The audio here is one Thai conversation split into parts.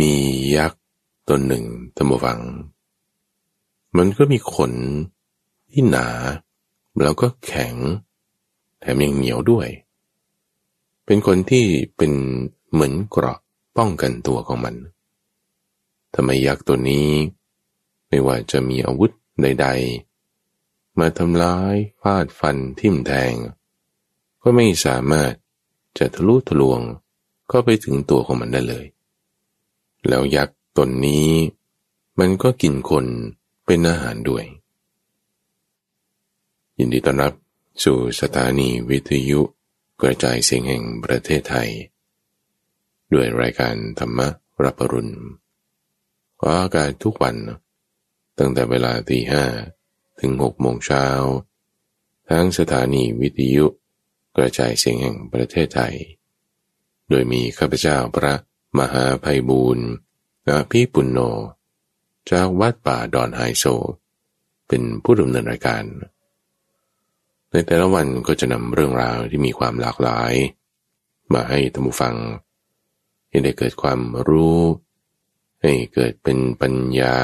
มียักษ์ตนหนึ่งตมวัง มันก็มีขนที่หนา แล้วก็แข็ง แถมยังเหนียวด้วย เป็นคนที่เป็นเหมือนเกราะป้องกันตัวของมันทำไมยักษ์ตัวนี้ ไม่ว่าจะมีอาวุธใด ๆ มาทำร้ายฟาดฟันทิ่มแทง ก็ไม่สามารถจะทะลุทะลวงก็ไปถึงตัวของมันได้เลย แล้วยักษ์ตนนี้ มันก็กินคนเป็นอาหารด้วย ยินดีต้อนรับสู่สถานีวิทยุกระจายเสียงแห่งประเทศไทย ด้วยรายการธรรมรับปรุณออกอากาศทุกวัน ตั้งแต่เวลาตีห้าถึงหกโมงเช้าทั้งสถานีวิทยุกระจายเสียงแห่งประเทศไทย โดยมีข้าพเจ้าพระ มหาภัยบูรณ์อาภีปุณโญจากวัดป่าดอนไฮโซ เป็นผู้ดำเนินรายการ ในแต่ละวันก็จะนำเรื่องราวที่มีความหลากหลาย มาให้ท่านผู้ฟัง ให้ได้เกิดความรู้ ให้เกิดเป็นปัญญา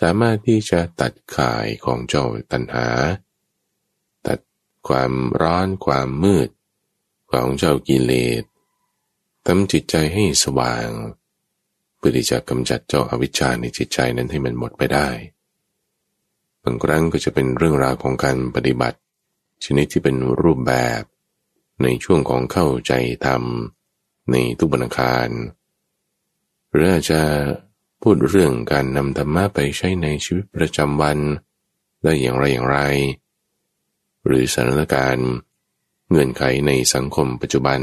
สามารถที่จะตัดข่ายของเจ้าตัณหา ตัดความร้อนความมืด ของเจ้ากิเลส ทำจิตใจให้สว่างเพื่อที่จะกำจัดเจ้าอาวิชชาในจิตใจนั้นให้มันหมดไปได้ บางครั้งก็จะเป็นเรื่องราวของการปฏิบัติ ชนิดที่เป็นรูปแบบ ในช่วงของเข้าใจธรรม ในทุกบรรคารหรืออาจจะพูดเรื่องการนำธรรมะไปใช้ในชีวิตประจำวันได้อย่างไรอย่างไร หรือสถานการณ์ เงื่อนไขในสังคมปัจจุบัน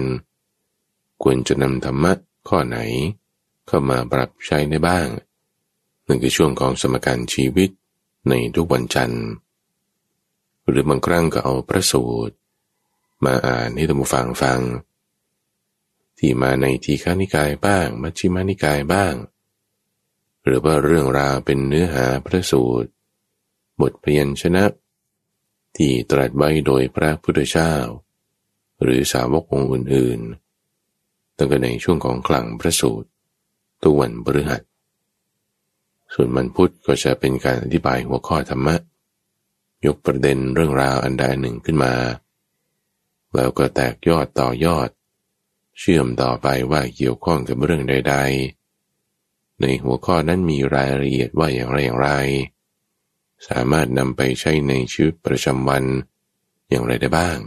ควรจะนำธรรมะข้อไหน เข้ามาปรับใช้ได้บ้างนั่นคือช่วงของสมการชีวิตในทุกวันจันทร์ หรือบางครั้งก็เอาพระสูตร มาอ่านให้ท่านผู้ฟังฟัง ที่มาในทีฆานิกายบ้าง มัชฌิมานิกายบ้าง หรือว่าเรื่องราวเป็นเนื้อหาพระสูตร บทพยัญชนะ ที่ตรัสไว้โดยพระพุทธเจ้าหรือสาวกองค์อื่นๆ ตั้งแต่ในช่วงของคลังพระสูตรทุกวันพฤหัสส่วนมันพุธก็จะเป็นการอธิบายหัวข้อธรรมะ ยกประเด็นเรื่องราวอันใดหนึ่งขึ้นมา แล้วก็แตกยอดต่อยอด เชื่อมต่อไปว่าเกี่ยวข้องกับเรื่องใด ๆ ในหัวข้อนั้นมีรายละเอียดว่าอย่างไรอย่างไร สามารถนำไปใช้ในชีวิตประจำวันอย่างไรได้บ้าง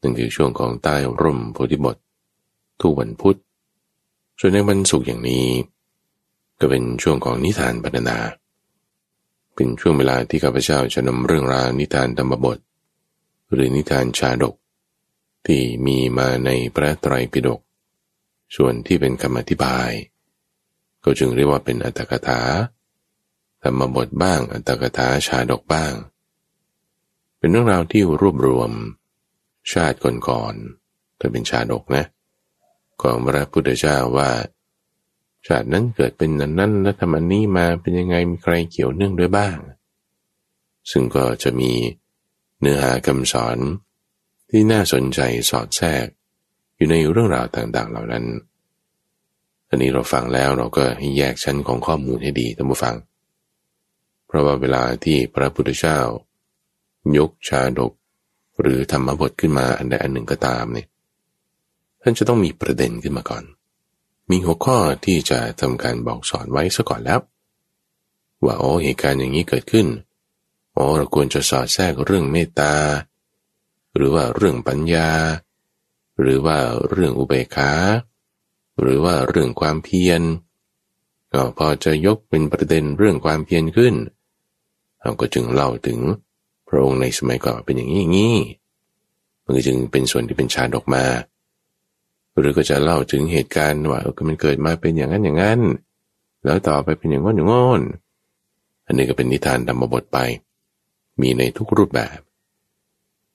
นั่นคือช่วงของใต้ร่มโพธิบท ทุกวันพุธ ส่วนในวันศุกร์อย่างนี้ ก็เป็นช่วงของนิทานบรรณนาเป็นช่วงเวลาที่ข้าพเจ้าจะนำเรื่องราวนิทานธรรมบท หรือนิทานชาดก ที่มีมาในพระไตรปิฎกส่วนที่เป็นคำอธิบาย ก็จึงเรียกว่าเป็นอัตถกถาธรรมบทบ้าง อัตถกถาชาดกบ้าง เป็นเรื่องราวที่รวบรวม ชาติก่อนๆถ้าเป็นชาดกนะ ของพระพุทธเจ้าว่าชาตินั้นเกิดเป็นนั้นนั้นแล้วทำอันนี้มาเป็นยังไงมีใครเกี่ยวเนื่องด้วยบ้าง ซึ่งก็จะมีเนื้อหาคำสอนที่น่าสนใจสอดแทรก อยู่ในเรื่องราวต่างๆเหล่านั้น อันนี้เราฟังแล้วเราก็ให้แยกชั้นของข้อมูลให้ดีท่านผู้ฟัง เพราะว่าเวลาที่พระพุทธเจ้า ยกชาดกหรือธรรมบทขึ้นมาอันใดอันหนึ่งก็ตามเนี่ย ท่านจะต้องมีประเด็นขึ้นมาก่อน มีหัวข้อที่จะทำการบอกสอนไว้ซะก่อนแล้ว ว่าโอ้เหตุการณ์อย่างนี้เกิดขึ้นโอ้เราควรจะสอดแทรกเรื่องเมตตา หรือว่าเรื่องปัญญา หรือว่าเรื่องอุเบกขาหรือว่าเรื่องความเพียรก็พอจะยกเป็นประเด็นเรื่องความเพียรขึ้นเราก็จึงเล่าถึงพระองค์ในสมัยก่อนเป็นอย่างนี้อย่างนี้มันก็จึงเป็นส่วนที่เป็นชาดกมา หรือก็จะเล่าถึงเหตุการณ์ว่ามันเกิดมาเป็นอย่างนั้นอย่างนั้น แล้วต่อไปเป็นอย่างง้นอย่างง้นอันนี้ก็เป็นนิทานธรรมบทไป มีในทุกรูปแบบ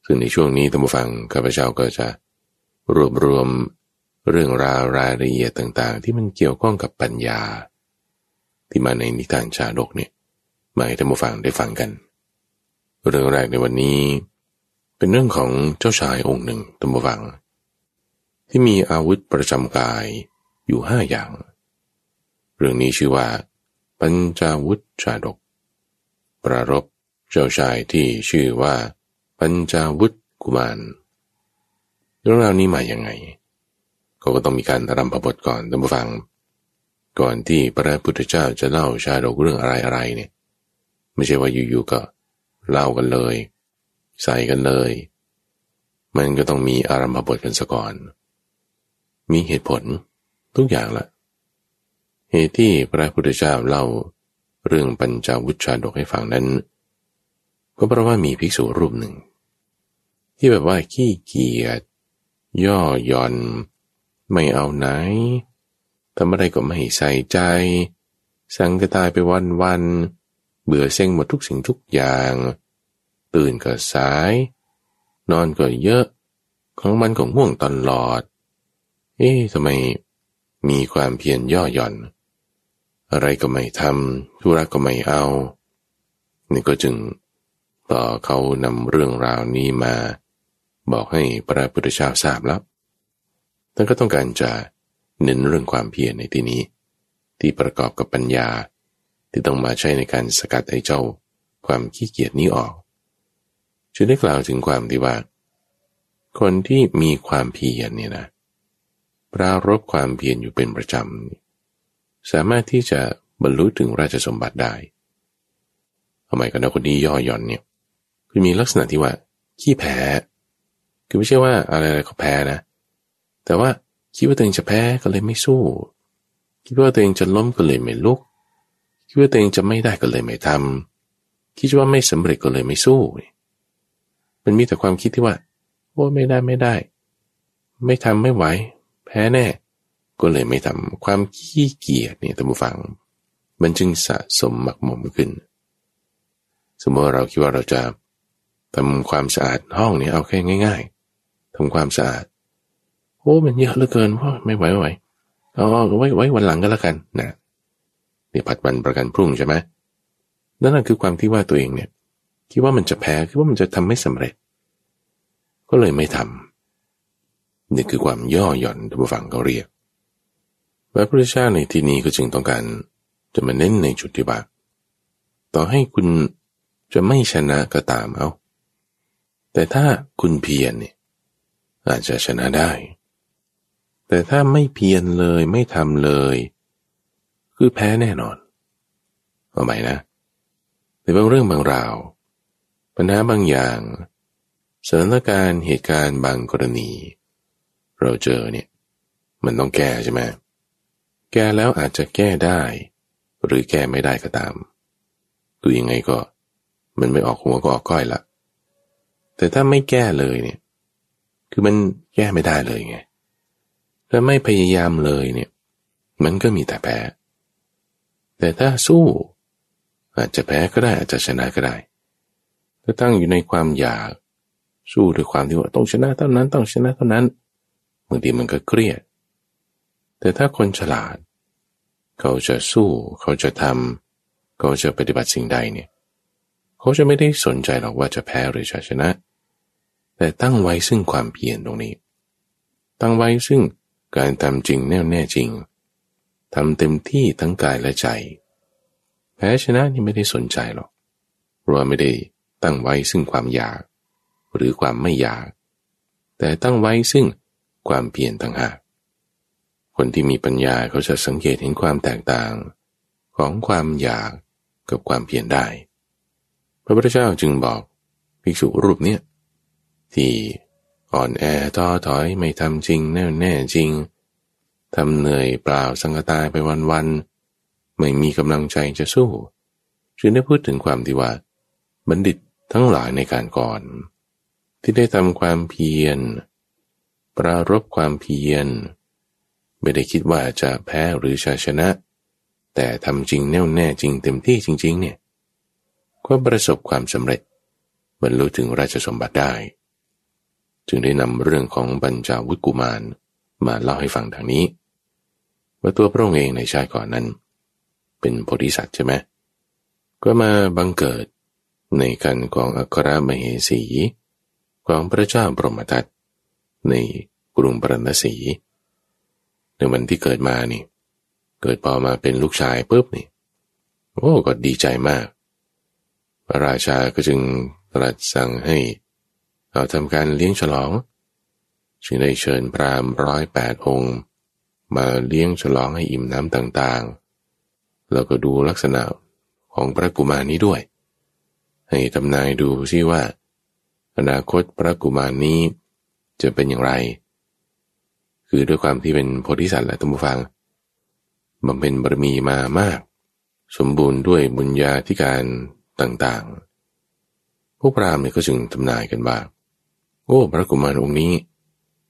ซึ่งในช่วงนี้ท่านผู้ฟังข้าพเจ้าก็จะรวบรวมเรื่องราวรายละเอียดต่างๆ ที่มันเกี่ยวข้องกับปัญญา ที่มาในนิทานชาดกเนี่ยมาให้ท่านผู้ฟังได้ฟังกัน เรื่องแรกในวันนี้ เป็นเรื่องของเจ้าชายองค์หนึ่งท่านผู้ฟัง ที่มีอาวุธประจำกายอยู่ห้าอย่าง เรื่องนี้ชื่อว่า ปัญจาวุฒชาดก ปรารบเจ้าชายที่ชื่อว่า ปัญจาวุฒกุมารเรื่องราวนี้มาอย่างไงเขาก็ต้องมีการรำพบทก่อนท่านผู้ฟัง ก่อนที่พระพุทธเจ้าจะเล่าชาดกเรื่องอะไรๆเนี่ย ไม่ใช่ว่าอยู่ๆก็เล่ากันเลย ใส่กันเลย มันก็ต้องมีอารัมพบทกันซะก่อน มีเหตุผลทุกอย่างละเหตุที่พระพุทธเจ้าเล่าเรื่องปัญจวุชาดกให้ฟังนั้น ก็เพราะว่ามีภิกษุรูปหนึ่ง ที่แบบว่าขี้เกียจย่อหย่อน ไม่เอาไหนทำอะไรก็ไม่ใส่ใจ สังกตายไปวันวันเบื่อเซ็งหมดทุกสิ่งทุกอย่าง ตื่นก็สาย นอนก็เยอะ ของมันก็ง่วงตลอด เอ๊ะทำไมมีความเพียรย่อหย่อน อะไรก็ไม่ทำธุระก็ไม่เอา นี่ก็จึงต่อเขานำเรื่องราวนี้มา บอกให้พระพุทธเจ้าทราบแล้วท่านก็ต้องการจะเน้นเรื่องความเพียรในที่นี้ ที่ประกอบกับปัญญาที่ต้องมาใช้ในการสกัดไอ้เจ้าความขี้เกียจนี้ออกจะได้กล่าวถึงความที่ว่าคนที่มีความเพียรเนี่ยนะ ปรารบความเพียรอยู่เป็นประจำ สามารถที่จะบรรลุถึงราชสมบัติได้ทำไมกันนะคนนี้ย่อหย่อนเนี่ยคือมีลักษณะที่ว่า ขี้แพ้ คือไม่ใช่ว่าอะไรๆก็แพ้นะ แต่ว่าคิดว่าตัวเองจะแพ้ก็เลยไม่สู้ คิดว่าตัวเองจะล้มก็เลยไม่ลุก คิดว่าตัวเองจะไม่ได้ก็เลยไม่ทำคิดว่าไม่สำเร็จก็เลยไม่สู้ มันมีแต่ความคิดที่ว่าโอ้ไม่ได้ไม่ได้ ไม่ทำไม่ไหว แพ้แน่ ก็เลยไม่ทำความขี้เกียจเนี่ยท่านผู้ฟัง มันจึงสะสมหมักหมมขึ้น สมมติเราคิดว่าเราจะทำความสะอาดห้องนี้เอาแค่ง่าย ๆทำความสะอาด โอ้มันเยอะเหลือเกินว่าไม่ไหวไหวเอาไว้ไว้วันหลังก็แล้วกันนะเนี่ยผัดวันประกันพรุ่งใช่ไหมนั่นคือความที่ว่าตัวเองเนี่ยคิดว่ามันจะแพ้คิดว่ามันจะทำไม่สำเร็จ ก็เลยไม่ทำ นี่คือความย่อหย่อนท่านผู้ฟังเขาเรียกพระพุทธเจ้าในที่นี้ก็จึงต้องการจะมาเน้นในจุดที่ว่าต่อให้คุณจะไม่ชนะก็ตามเอาแต่ถ้าคุณเพียรเนี่ยอาจจะชนะได้ แต่ถ้าไม่เพียรเลยไม่ทำเลย คือแพ้แน่นอนเอาไหมนะในบางเรื่องบางราว ปัญหาบางอย่างสถานการณ์เหตุการณ์บางกรณี เราเจอเนี่ยมันต้องแก้ใช่ไหมแก้แล้วอาจจะแก้ได้ หรือแก้ไม่ได้ก็ตามคือยังไงก็ มันไม่ออกหัวก็ออกก้อยละแต่ถ้าไม่แก้เลยเนี่ย คือมันแก้ไม่ได้เลยไงถ้าไม่พยายามเลยเนี่ย มันก็มีแต่แพ้ แต่ถ้าสู้ อาจจะแพ้ก็ได้อาจจะชนะก็ได้ถ้าตั้งอยู่ในความอยาก สู้ด้วยความที่ว่าต้องชนะเท่านั้นต้องชนะเท่านั้น บางทีมันก็เครียด แต่ถ้าคนฉลาด เขาจะสู้เขาจะทำเขาจะปฏิบัติสิ่งใดเนี่ย เขาจะไม่ได้สนใจหรอกว่าจะแพ้หรือชนะ แต่ตั้งไว้ซึ่งความเพียรตรงนี้ ตั้งไว้ซึ่งการทำจริงแน่แน่จริงทำเต็มที่ทั้งกายและใจ แพ้ชนะนี่ไม่ได้สนใจหรอกเพราะไม่ได้ตั้งไว้ซึ่งความอยาก หรือความไม่อยาก แต่ตั้งไว้ซึ่ง ความเพียรต่างหาก คนที่มีปัญญาเขาจะสังเกตเห็นความแตกต่างของความอยากกับความเพียรได้ พระพุทธเจ้าจึงบอกภิกษุรูปเนี้ยที่อ่อนแอท้อถอยไม่ทำจริงแน่แน่จริงทำเหนื่อยเปล่าสังกตายไปวันๆไม่มีกำลังใจจะสู้จึงได้พูดถึงความที่ว่า บัณฑิตทั้งหลายในการก่อน ที่ได้ทำความเพียร ปรารบความเพียร ไม่ได้คิดว่าจะแพ้หรือชชนะ แต่ทำจริงแน่วแน่จริงเต็มที่จริง ๆ เนี่ยก็ประสบความสำเร็จบรรลุถึงราชสมบัติได้ จึงได้นำเรื่องของบัญจาวุกุมารมาเล่าให้ฟังทางนี้ ว่าตัวพระองค์เองในชาติก่อนนั้น เป็นโพธิสัตว์ใช่ไหมก็มาบังเกิดในกันของอัครมเหสีของพระเจ้าบรมทัต ในกรุงปรณสีในวันที่เกิดมานี่ เกิดพอมาเป็นลูกชายปุ๊บนี่ โอ้ก็ดีใจมาก พระราชาก็จึงตรัสสั่งให้เราทำการเลี้ยงฉลองจึงได้เชิญพรามร้อยแปดองค์ มาเลี้ยงฉลองให้อิ่มน้ำต่างๆ แล้วก็ดูลักษณะของพระกุมารนี้ด้วย ให้ทำนายดูซิว่า อนาคตพระกุมารนี้ จะเป็นอย่างไร คือด้วยความที่เป็นโพธิสัตว์แหละท่านผู้ฟังบำเพ็ญบารมีมามาก สมบูรณ์ด้วยบุญญาธิการต่างๆ พวกพรามเนี่ยก็จึงทำนายกันว่าโอ้พระกุมารองค์นี้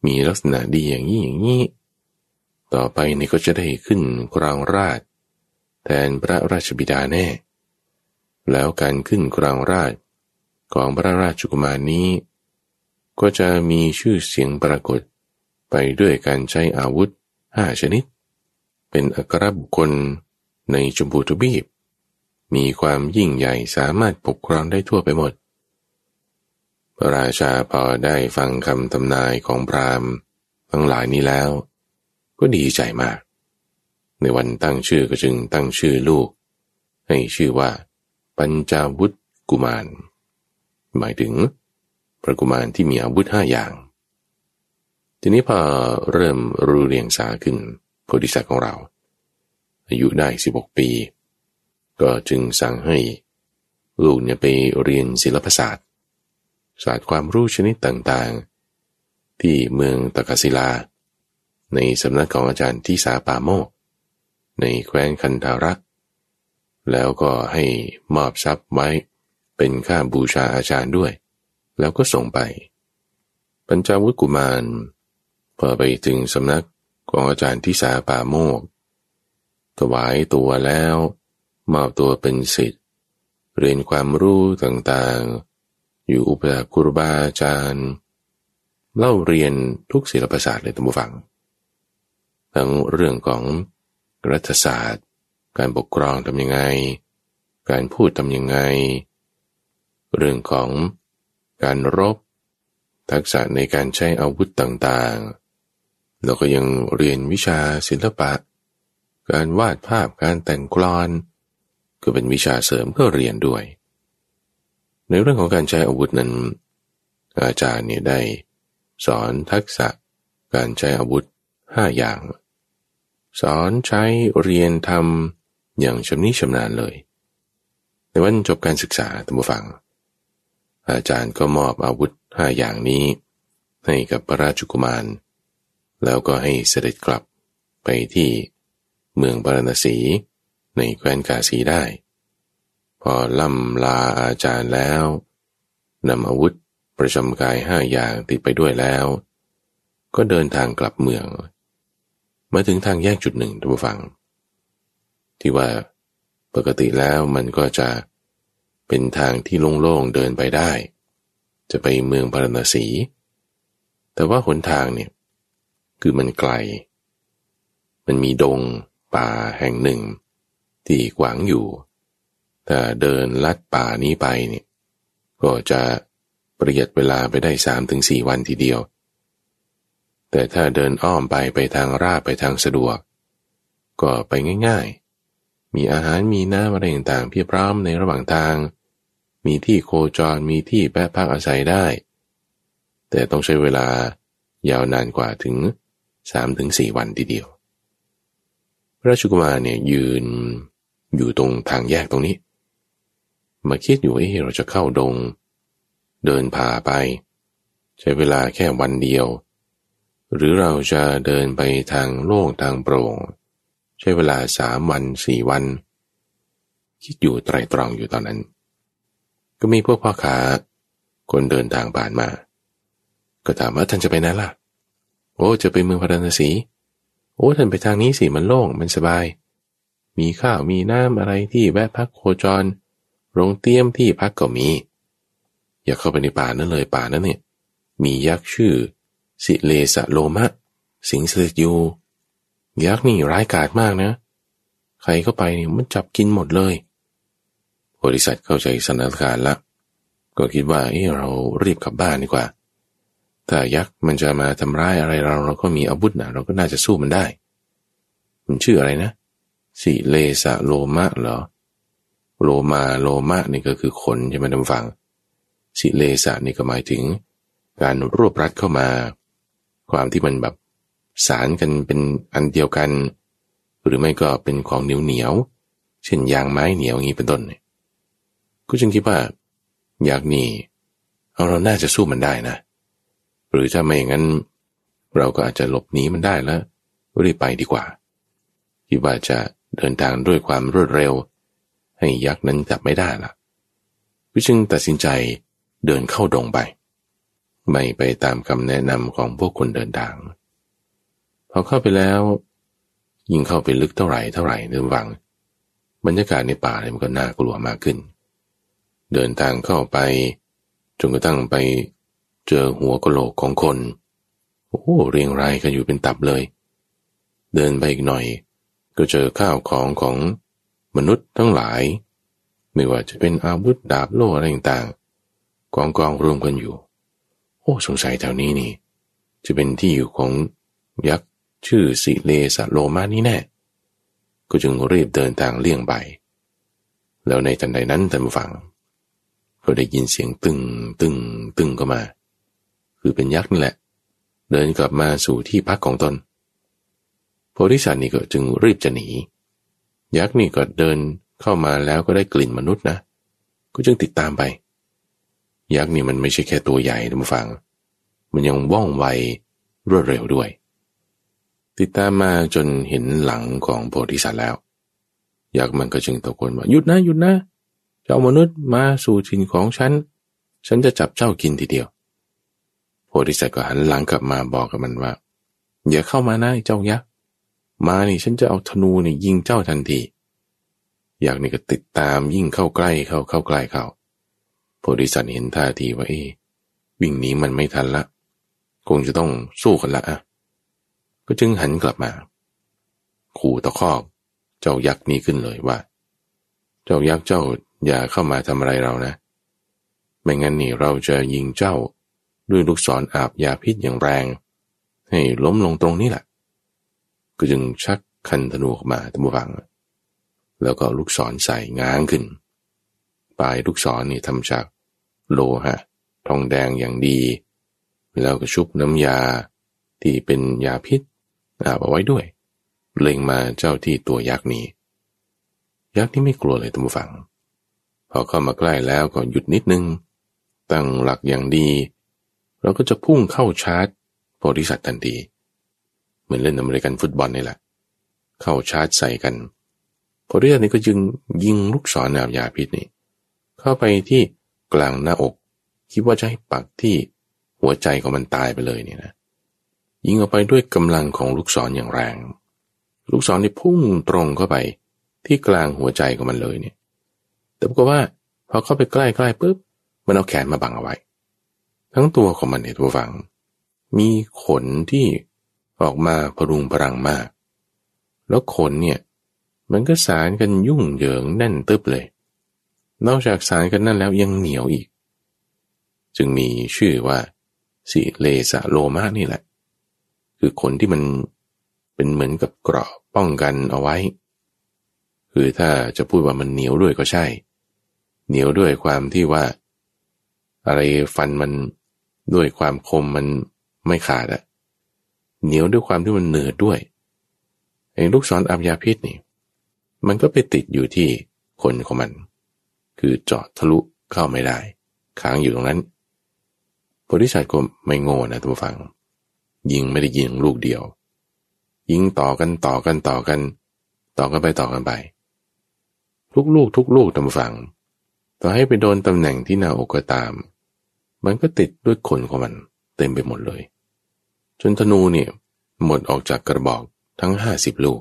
มีลักษณะดีอย่างนี้อย่างนี้ ต่อไปนี่ก็จะได้ขึ้นครองราช แทนพระราชบิดาแน่ แล้วการขึ้นครองราชของพระราชกุมารนี้ ก็จะมีชื่อเสียงปรากฏไปด้วยการใช้อาวุธห้าชนิด เป็นอัครบุคคลในชมพูทบีบมีความยิ่งใหญ่สามารถปกครองได้ทั่วไปหมด พระราชาพอได้ฟังคำทำนายของพราหมณ์ทั้งหลายนี้แล้ว ก็ดีใจมาก ในวันตั้งชื่อก็จึงตั้งชื่อลูก ให้ชื่อว่า ปัญจาวุธกุมาร หมายถึง พระกุมารที่มีอาวุธห้าอย่าง ทีนี้พอเริ่มรู้เรียงสาขึ้นโพธิสัตว์ของเรา อายุได้สิบกปี ก็จึงสั่งให้ลูกเนี่ยไปเรียนศิลปศาสตร์ ศาสตร์ความรู้ชนิดต่างๆ ที่เมืองตะกศิลา ในสำนักของอาจารย์ที่สาปาโมก ในแคว้นคันธารัก แล้วก็ให้มอบทรัพย์ไว้เป็นค่าบูชาอาจารย์ด้วย แล้วก็ส่งไป ปัญจวุฒกุมาร พอไปถึงสำนักของอาจารย์ทิสาป่าโมก ถวายตัวแล้วมอบตัวเป็นสิทธิ์ เรียนความรู้ต่างๆ อยู่อุปถัมภ์ครูบาอาจารย์ เล่าเรียนทุกศิลปศาสตร์เลยตั้งฟัง ทั้งเรื่องของรัฐศาสตร์ การปกครองทำยังไง การพูดทำยังไง เรื่องของ การรบ ทักษะในการใช้อาวุธต่างๆเราก็ยังเรียนวิชาศิลปะ การวาดภาพการแต่งกลอน ก็เป็นวิชาเสริมก็เรียนด้วย ในเรื่องของการใช้อาวุธนั้น อาจารย์เนี่ยได้สอนทักษะการใช้อาวุธห้าอย่าง สอนใช้เรียนทำอย่างชำนิชำนาญเลย ในวันจบการศึกษาตัมฟัง อาจารย์ก็มอบอาวุธห้าอย่างนี้ ให้กับพระราชกุมาร แล้วก็ให้เสด็จกลับไปที่เมืองปารณสีในแคว้นกาสีได้ พอล่ำลาอาจารย์แล้วนำอาวุธประจำกายห้าอย่างติดไปด้วยแล้ว ก็เดินทางกลับเมือง มาถึงทางแยกจุดหนึ่งทุกฝัง ที่ว่าปกติแล้วมันก็จะ เป็นทางที่โล่งๆเดินไปได้ จะไปเมืองพาราณสี แต่ว่าหนทางเนี่ยคือมันไกล มันมีดงป่าแห่งหนึ่ง ที่ขวางอยู่ถ้าเดินลัดป่านี้ไปเนี่ยก็จะประหยัดเวลาไปได้สามถึงสี่วันทีเดียว แต่ถ้าเดินอ้อมไปไปทางราบไปทางสะดวก ก็ไปง่ายๆ มีอาหารมีน้ำอะไรต่างๆเพียบพร้อมในระหว่างทาง มีที่โคจรมีที่แปะพักอาศัยได้ แต่ต้องใช้เวลายาวนานกว่าถึงสามถึงสี่วันทีเดียว พระราชกุมารเนี่ยยืนอยู่ตรงทางแยกตรงนี้ มาคิดอยู่เอ้เราจะเข้าดง เดินผ่าไป ใช้เวลาแค่วันเดียว หรือเราจะเดินไปทางโล่งทางโปร่ง ใช้เวลาสามวันสี่วัน คิดอยู่ไตรตรองอยู่ตอนนั้น ก็มีพวกพ่อค้าคนเดินทางผ่านมา ก็ถามว่าท่านจะไปไหนล่ะ โอ้จะไปเมืองพาราณสี โอ้ท่านไปทางนี้สิมันโล่งมันสบาย มีข้าวมีน้ำอะไรที่แวะพักโคจร โรงเตี้ยมที่พักก็มี อย่าเข้าไปในป่านั้นเลยป่านั้นเนี่ย มียักษ์ชื่อ สิเลสะโลมะ สิงสถิตอยู่ยักษ์นี่ร้ายกาจมากนะ ใครเข้าไปเนี่ยมันจับกินหมดเลย บริษัทเข้าใจสถานการณ์ละ ก็คิดว่าเออเรารีบกลับบ้านดีกว่า ถ้ายักษ์มันจะมาทำร้ายอะไรเราเราก็มีอาวุธนะเราก็น่าจะสู้มันได้ มันชื่ออะไรนะ สิเลสะโลมะเหรอ โลมาโลมะนี่ก็คือขนใช่ไหมท่านฟัง สิเลสะนี่ก็หมายถึง การรวบรัดเข้ามา ความที่มันแบบสารกันเป็นอันเดียวกัน หรือไม่ก็เป็นของเหนียวเหนียวเช่นยางไม้เหนียวอย่างนี้เป็นต้นเนี่ย ก็จึงคิดว่า อยากนี่เราน่าจะสู้มันได้นะ หรือถ้าไม่อย่างนั้น เราก็อาจจะหลบหนีมันได้แล้วรีบไปดีกว่าคิดว่าจะเดินทางด้วยความรวดเร็ว ให้ยักษ์นั้นจับไม่ได้ละวิจึงตัดสินใจเดินเข้าดงไป ไม่ไปตามคำแนะนำของพวกคนเดินทางพอเข้าไปแล้วยิ่งเข้าไปลึกเท่าไหร่เท่าไหร่เดินวัง บรรยากาศในป่าเนี่ยมันก็น่ากลัวมากขึ้น เดินทางเข้าไปจนกระทั่งไปเจอหัวกะโหลกของคน โอ้ เรียงรายกันอยู่เป็นตับเลย เดินไปอีกหน่อย ก็เจอข้าวของของมนุษย์ทั้งหลาย ไม่ว่าจะเป็นอาวุธดาบโล่อะไรต่างๆกองกองรวมกันอยู่ โอ้สงสัยแถวนี้นี่ จะเป็นที่อยู่ของยักษ์ชื่อสิเลสโลมานี่แน่ ก็จึงรีบเดินทางเลี่ยงไป แล้วในทันใดนั้นท่านฟัง ก็ได้ยินเสียงตึงตึงตึงก็มา คือเป็นยักษ์นี่แหละ เดินกลับมาสู่ที่พักของตน โพธิสัตว์นี่ก็จึงรีบจะหนี ยักษ์นี่ก็เดินเข้ามาแล้วก็ได้กลิ่นมนุษย์นะ ก็จึงติดตามไป ยักษ์นี่มันไม่ใช่แค่ตัวใหญ่ทุกฟัง มันยังว่องไวรวดเร็วด้วย ติดตามมาจนเห็นหลังของโพธิสัตว์แล้ว ยักษ์มันก็จึงตะโกนว่าหยุดนะหยุดนะ เจ้ามนุษย์มาสู่ถิ่นของฉัน ฉันจะจับเจ้ากินทีเดียว โพธิสัตว์ก็หันหลังกลับมาบอกกับมันว่า อย่าเข้ามานะเจ้ายักษ์ มานี่ฉันจะเอาธนูนี่ยิงเจ้าทันที อยากนี่ก็ติดตามยิ่งเข้าใกล้เข้าเข้าใกล้เข้า โพธิสัตว์เห็นท่าทีว่าเอ๊วิ่งหนีมันไม่ทันละ คงจะต้องสู้กันละอะ ก็จึงหันกลับมา ขู่ตะคอก เจ้ายักษ์นี้ขึ้นเลยว่า เจ้ายักษ์เจ้า อย่าเข้ามาทำอะไรเรานะ ไม่งั้นนี่เราจะยิงเจ้าด้วยลูกศรออาบยาพิษอย่างแรง ให้ล้มลงตรงนี้แหละ ก็จึงชักคันธนูออกมาตมวัง แล้วก็ลูกศรใส่ง้างขึ้น ปลายลูกศรนี่ทำจากโลหะ ทองแดงอย่างดี แล้วก็ชุบน้ำยาที่เป็นยาพิษอาบเอาไว้ด้วย เล็งมาเจ้าที่ตัวยักษ์นี้ ยักษ์นี่ไม่กลัวเลยตมฟัง อเข้ามาใกล้แล้วก็หยุดนิดนึง ตั้งหลักอย่างดี เราก็จะพุ่งเข้าชาร์จโพธิสัตว์ทันทีเหมือนเล่นอเมริกันฟุตบอลนี่แหละ เข้าชาร์จใส่กันพอเรื่องนี้ก็จึงยิงลูกศรแนวยาพิษนี่เข้าไปที่กลางหน้าอก คิดว่าจะให้ปักที่หัวใจของมันตายไปเลยเนี่ยนะ ยิงออกไปด้วยกำลังของลูกศรอย่างแรง ลูกศรนี่พุ่งตรงเข้าไปที่กลางหัวใจของมันเลยเนี่ย แต่ปรากฏว่าพอเข้าไปใกล้ๆปุ๊บมันเอาแขนมาบังเอาไว้ ทั้งตัวของมันเนี่ยตัวฝัง มีขนที่ออกมาพรุงพรังมาก แล้วขนเนี่ย มันก็สารกันยุ่งเหยิงแน่นตึบเลย นอกจากสารกันนั่นแล้วยังเหนียวอีก จึงมีชื่อว่าสิเลสะโลมานี่แหละ คือขนที่มันเป็นเหมือนกับเกราะป้องกันเอาไว้ คือถ้าจะพูดว่ามันเหนียวด้วยก็ใช่ เหนียวด้วยความที่ว่า อะไรฟันมันด้วยความคมมันไม่ขาดอะเหนียวด้วยความที่มันเหนือด้วยไอ้ลูกศรอับยาพิษนี่ มันก็ไปติดอยู่ที่คนของมัน คือเจาะทะลุเข้าไม่ได้ค้างอยู่ตรงนั้นโพธิสัตว์ก็ไม่โง่นะทุกฝัง ยิงไม่ได้ยิงลูกเดียว ยิงต่อกันต่อกันต่อกัน ต่อกันไปต่อกันไป ทุกลูกทุกลูกทุกฝัง ต่อให้ไปโดนตำแหน่งที่หน้าอกก็ตาม มันก็ติดด้วยขนของมัน เต็มไปหมดเลย จนธนูเนี่ยหมดออกจากกระบอกทั้งห้าสิบลูก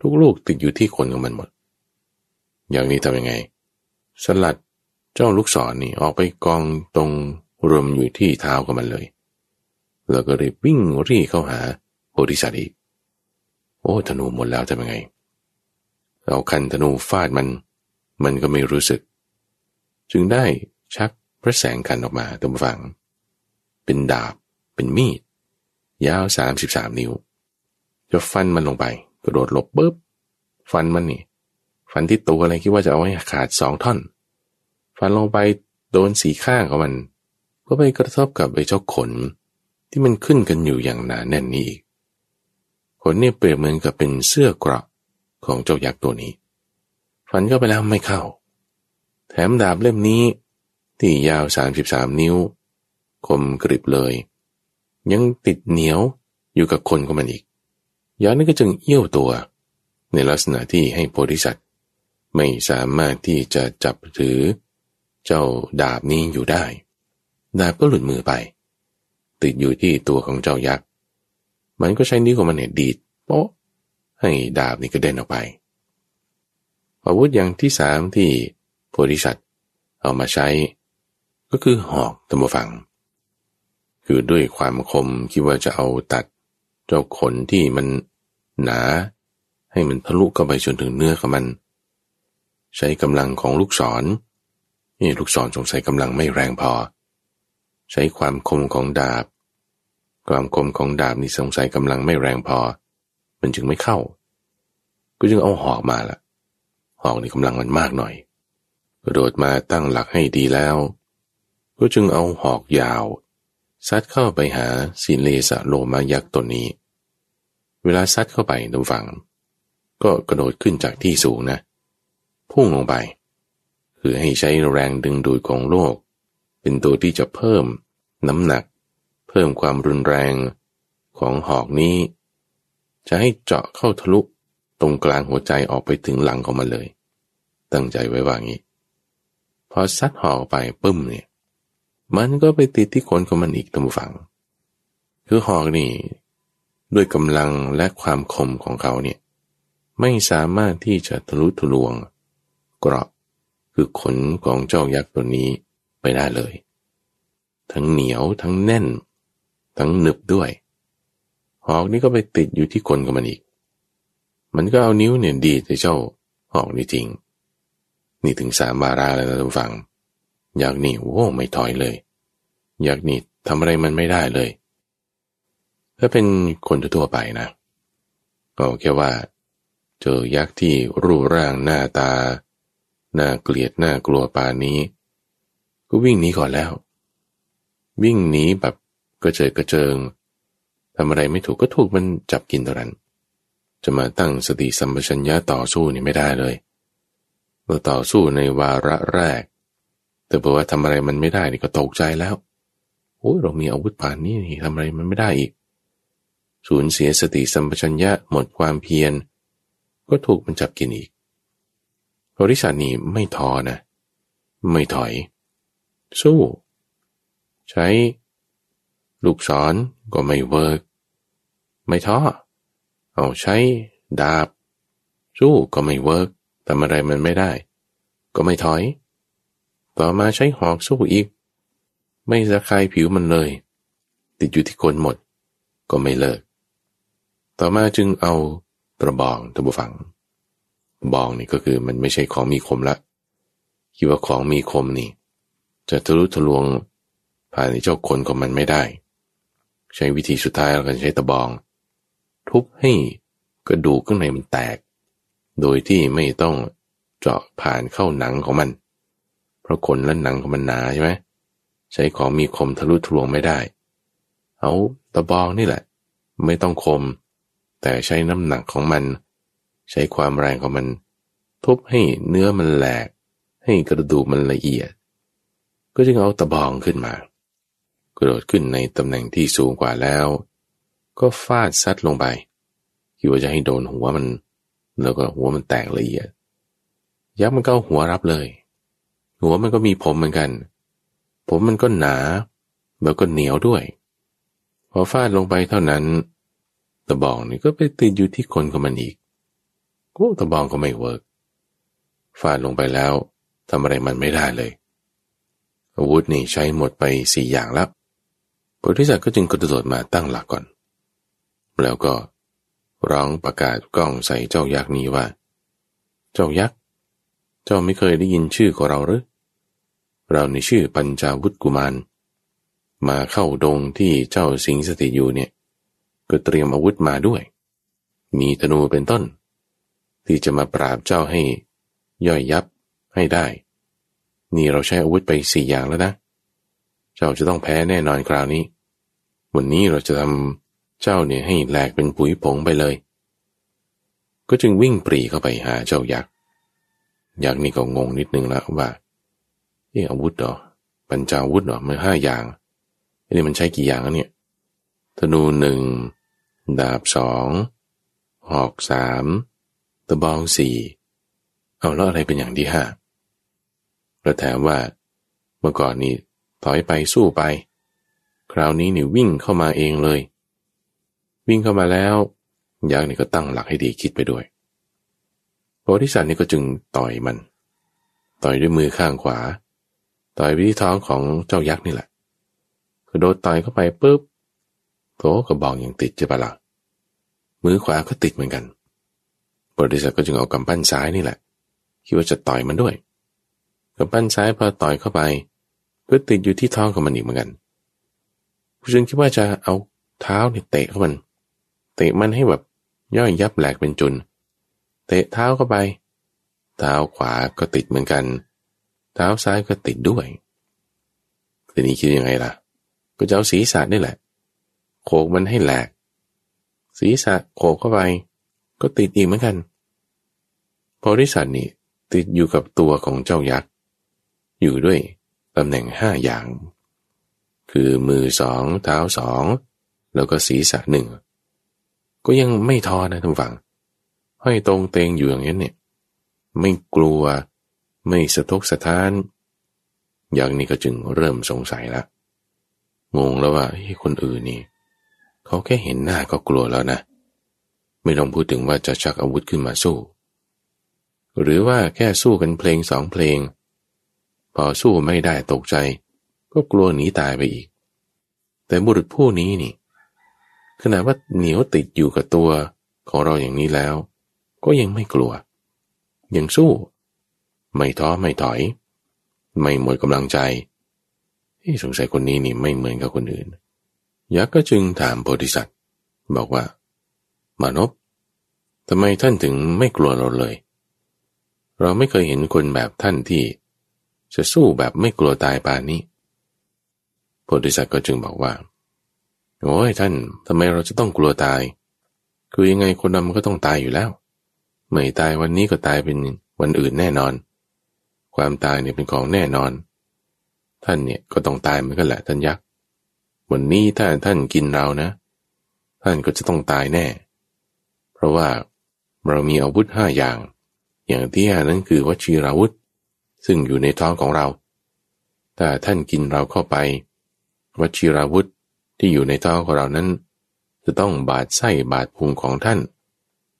ทุกลูกติดอยู่ที่ขนของมันหมด อย่างนี้ทำยังไง สลัดเจ้าลูกศรนนี่ออกไปกองตรงรวมอยู่ที่เท้าของมันเลย แล้วก็รีบวิ่งรีเข้าหาโพธิสัตว์อีก โอ้ธนูหมดแล้วทำยังไง เอาคันธนูฟาดมัน มันก็ไม่รู้สึก จึงได้ชักพระแสงคันออกมาตรงฝัง เป็นดาบ เป็นมีด ยาวสามสิบสามนิ้ว จะฟันมันลงไป กระโดดหลบปุ๊บ ฟันมันนี่ ฟันที่ตัวอะไรคิดว่าจะเอาให้ขาดสองท่อน ฟันลงไปโดนสีข้างของมัน ก็ไปกระทบกับไอ้เจ้าขนที่มันขึ้นกันอยู่อย่างหนาแน่นนี้อีกขนเนี่ยเปรียบเหมือนกับเป็นเสื้อเกราะ ของเจ้ายักษ์ตัวนี้ฟันเข้าไปแล้วไม่เข้า แถมดาบเล่มนี้ ที่ยาวสามสิบสามนิ้ว คมกริบเลย ยังติดเหนียวอยู่กับคนของมันอีกยักษ์นี่ก็จึงเอี้ยวตัว ในลักษณะที่ให้โพธิสัตว์ไม่สามารถที่จะจับถือ เจ้าดาบนี้อยู่ได้ ดาบก็หลุดมือไป ติดอยู่ที่ตัวของเจ้ายักษ์ มันก็ใช้นิ้วของมันเนี่ยดีดโป๊ะ ให้ดาบนี่กระเด็นออกไป อาวุธอย่างที่สามที่โพธิสัตว์เอามาใช้ ก็คือหอกตัมฟัง คือด้วยความคมคิดว่าจะเอาตัดเจ้าขนที่มันหนา ให้มันทะลุเข้าไปจนถึงเนื้อของมัน ใช้กำลังของลูกศรนี่ลูกศรสงสัยกำลังไม่แรงพอ ใช้ความคมของดาบ ความคมของดาบนี่สงสัยกำลังไม่แรงพอ มันจึงไม่เข้า ก็จึงเอาหอกมาละหอกนี่กำลังมันมากหน่อยกระโดดมาตั้งหลักให้ดีแล้ว ก็จึงเอาหอกยาวซัดเข้าไปหาสิเลสะโลมายักษ์ตนนี้ เวลาซัดเข้าไปตรงฝั่งก็กระโดดขึ้นจากที่สูงนะ พุ่งลงไป คือให้ใช้แรงดึงดูดของโลก เป็นตัวที่จะเพิ่มน้ำหนัก เพิ่มความรุนแรงของหอกนี้ จะให้เจาะเข้าทะลุตรงกลางหัวใจออกไปถึงหลังของมันเลย ตั้งใจไว้ว่างี้ พอซัดหอกไปปึ้มเนี่ย มันก็ไปติดที่คนของมันอีกทั้งฝัง คือหอกนี่ ด้วยกำลังและความคมของเขาเนี่ย ไม่สามารถที่จะทะลุทะลวง เกราะคือขนของเจ้ายักษ์ตัวนี้ไปได้เลย ทั้งเหนียวทั้งแน่น ทั้งหนึบด้วย หอกนี่ก็ไปติดอยู่ที่คนของมันอีก มันก็เอานิ้วเนี่ยดีแต่เจ้าหอกนี่จริง นี่ถึงสามบาราแล้วนะทุกฝัง อยากหนีโว้ไม่ถอยเลย อยากหนีทำอะไรมันไม่ได้เลย ถ้าเป็นคนทั่วไปนะก็แค่ว่า เจอยักษ์ที่รูปร่างหน้าตา หน่าเกลียดหน่ากลัวปานี้ ก็วิ่งหนีก่อนแล้ว วิ่งหนีแบบกระเจิดกระเจิง ทำอะไรไม่ถูกก็ถูกมันจับกินตอนนั้น จะมาตั้งสติสัมปชัญญะต่อสู้นี่ไม่ได้เลยเราต่อสู้ในวาระแรก แต่บอกว่าทำอะไรมันไม่ได้นี่ก็ตกใจแล้วโอ้ยเรามีอาวุธผ่านนี้นี่ทำอะไรมันไม่ได้อีก สูญเสียสติสัมปชัญญะหมดความเพียร ก็ถูกมันจับกินอีกบริษัทนี้ไม่ท้อนะ ไม่ถอย สู้ ใช้ ลูกศรก็ไม่เวิร์ก ไม่ท้อเอาใช้ดาบ สู้ก็ไม่เวิร์กทำอะไรมันไม่ได้ ก็ไม่ถอย ต่อมาใช้หอกสู้อีก ไม่สะคายผิวมันเลย ติดอยู่ที่คนหมด ก็ไม่เลิก ต่อมาจึงเอากระบองตะบุฝังบองนี่ก็คือมันไม่ใช่ของมีคมละคิดว่าของมีคมนี่ จะทะลุทะลวงผ่านเจ้าคนของมันไม่ได้ ใช้วิธีสุดท้ายเราก็ใช้ตะบอง ทุบให้กระดูกข้างในมันแตก โดยที่ไม่ต้องเจาะผ่านเข้าหนังของมัน เพราะขนและหนังของมันหนาใช่ไหมใช้ของมีคมทะลุทะลวงไม่ได้ เอาตะบองนี่แหละ ไม่ต้องคม แต่ใช้น้ำหนักของมัน ใช้ความแรงของมัน ทุบให้เนื้อมันแหลก ให้กระดูกมันละเอียด ก็จึงเอาตะบองขึ้นมากระโดดขึ้นในตำแหน่งที่สูงกว่าแล้ว ก็ฟาดซัดลงไปคิดว่าจะให้โดนหัวมัน แล้วก็หัวมันแตกละเอียด ยักษ์มันก็หัวรับเลย หัวมันก็มีผมเหมือนกัน ผมมันก็หนา แล้วก็เหนียวด้วย พอฟาดลงไปเท่านั้น ตะบองนี่ก็ไปติดอยู่ที่คนของมันอีกโอ้ตะบองก็ไม่เวิร์กฟาดลงไปแล้วทำอะไรมันไม่ได้เลย อาวุธนี่ใช้หมดไปสี่อย่างแล้วโพธิสัตว์ก็จึงกระโดดมาตั้งหลักก่อน แล้วก็ร้องประกาศกล้องใส่เจ้ายักษ์นี้ว่า เจ้ายักษ์ เจ้าไม่เคยได้ยินชื่อของเราหรือ เราในชื่อปัญจาวุฒกุมาร มาเข้าดงที่เจ้าสิงสถิตอยู่เนี่ย ก็เตรียมอาวุธมาด้วย มีธนูเป็นต้น ที่จะมาปราบเจ้าให้ ย่อยยับให้ได้ นี่เราใช้อาวุธไปสี่อย่างแล้วนะ เจ้าจะต้องแพ้แน่นอนคราวนี้ วันนี้เราจะทำ เจ้าเนี่ยให้แหลกเป็นปุ๋ยผงไปเลย ก็จึงวิ่งปรีเข้าไปหาเจ้ายักษ์ ยักษ์นี่ก็งงนิดนึงแล้วว่า เอออาวุธเหรอ ปัญจาวุธเหรอมันห้าอย่างอันี่มันใช้กี่อย่างแล้วเนี่ย ธนูหนึ่ง ดาบสอง หอกสามตะบองสี่ เอาแล้วอะไรเป็นอย่างที่ห้าเราถมว่าเมื่อก่อนนี้ถอยไปสู้ไป คราวนี้นี่วิ่งเข้ามาเองเลย วิ่งเข้ามาแล้ว ยักษ์นี่ก็ตั้งหลักให้ดีคิดไปด้วยโพธิสัตว์นี่ก็จึงต่อยมัน ต่อยด้วยมือข้างขวา ต่อยไปที่ท้องของเจ้ายักษ์นี่แหละกระโดดต่อยเข้าไปปุ๊บโถกระบองยังติดจะปะละ่ะมือขวาก็ติดเหมือนกันบริษัทก็จึงเอากำปั้นซ้ายนี่แหละ คิดว่าจะต่อยมันด้วยกำปั้นซ้ายพอต่อยเข้าไป ก็ติดอยู่ที่ท้องของมันอีกเหมือนกันผู้ชนคิดว่าจะเอาเท้าเนี่ยเตะเข้ามัน เตะมันให้แบบย่อยยับแหลกเป็นจุน เตะเท้าเข้าไป เท้าขวาก็ติดเหมือนกัน เท้าซ้ายก็ติดด้วยทีนี้คิดยังไงล่ะ ก็จะเอาศีรษะนี่แหละ โขกมันให้แหลก ศีรษะโขกเข้าไป ก็ติดอีกเหมือนกันโพธิสัตว์นี่ติดอยู่กับตัวของเจ้ายักษ์ อยู่ด้วยตำแหน่งห้าอย่าง คือมือสองเท้าสอง แล้วก็ศีรษะหนึ่ง ก็ยังไม่ท้อนะท่านฟัง ห้อยตรงเตงอยู่อย่างนี้เนี่ย ไม่กลัว ไม่สะทกสะท้าน อย่างนี้ก็จึงเริ่มสงสัยละ งงแล้วว่าคนอื่นนี่ เขาแค่เห็นหน้าก็กลัวแล้วนะ ไม่ต้องพูดถึงว่าจะชักอาวุธขึ้นมาสู้ หรือว่าแค่สู้กันเพลงสองเพลง พอสู้ไม่ได้ตกใจ ก็กลัวหนีตายไปอีก แต่บุรุษผู้นี้นี่ ขณะว่าเหนียวติดอยู่กับตัวของเราอย่างนี้แล้ว ก็ยังไม่กลัว ยังสู้ ไม่ท้อไม่ถอย ไม่หมดกำลังใจที่สงสัยคนนี้นี่ไม่เหมือนกับคนอื่น ยักษ์ก็จึงถามโพธิสัตว์ บอกว่า มานพทำไมท่านถึงไม่กลัวเราเลย เราไม่เคยเห็นคนแบบท่านที่ จะสู้แบบไม่กลัวตายปานนี้โพธิสัตว์ก็จึงบอกว่า โอ้ยท่านทำไมเราจะต้องกลัวตาย คือยังไงคนเรามันก็ต้องตายอยู่แล้ว ไม่ตายวันนี้ก็ตายเป็นวันอื่นแน่นอน ความตายเนี่ยเป็นของแน่นอน ท่านเนี่ยก็ต้องตายเหมือนกันแหละท่านยักษ์วันนี้ถ้าท่านกินเรานะ ท่านก็จะต้องตายแน่ เพราะว่าเรามีอาวุธห้าอย่าง อย่างที่ห้านั้นคือวชีราวุธ ซึ่งอยู่ในท้องของเรา ถ้าท่านกินเราเข้าไปวชีราวุธ ที่อยู่ในท้องของเรานั้น จะต้องบาดไส้บาดพุงของท่าน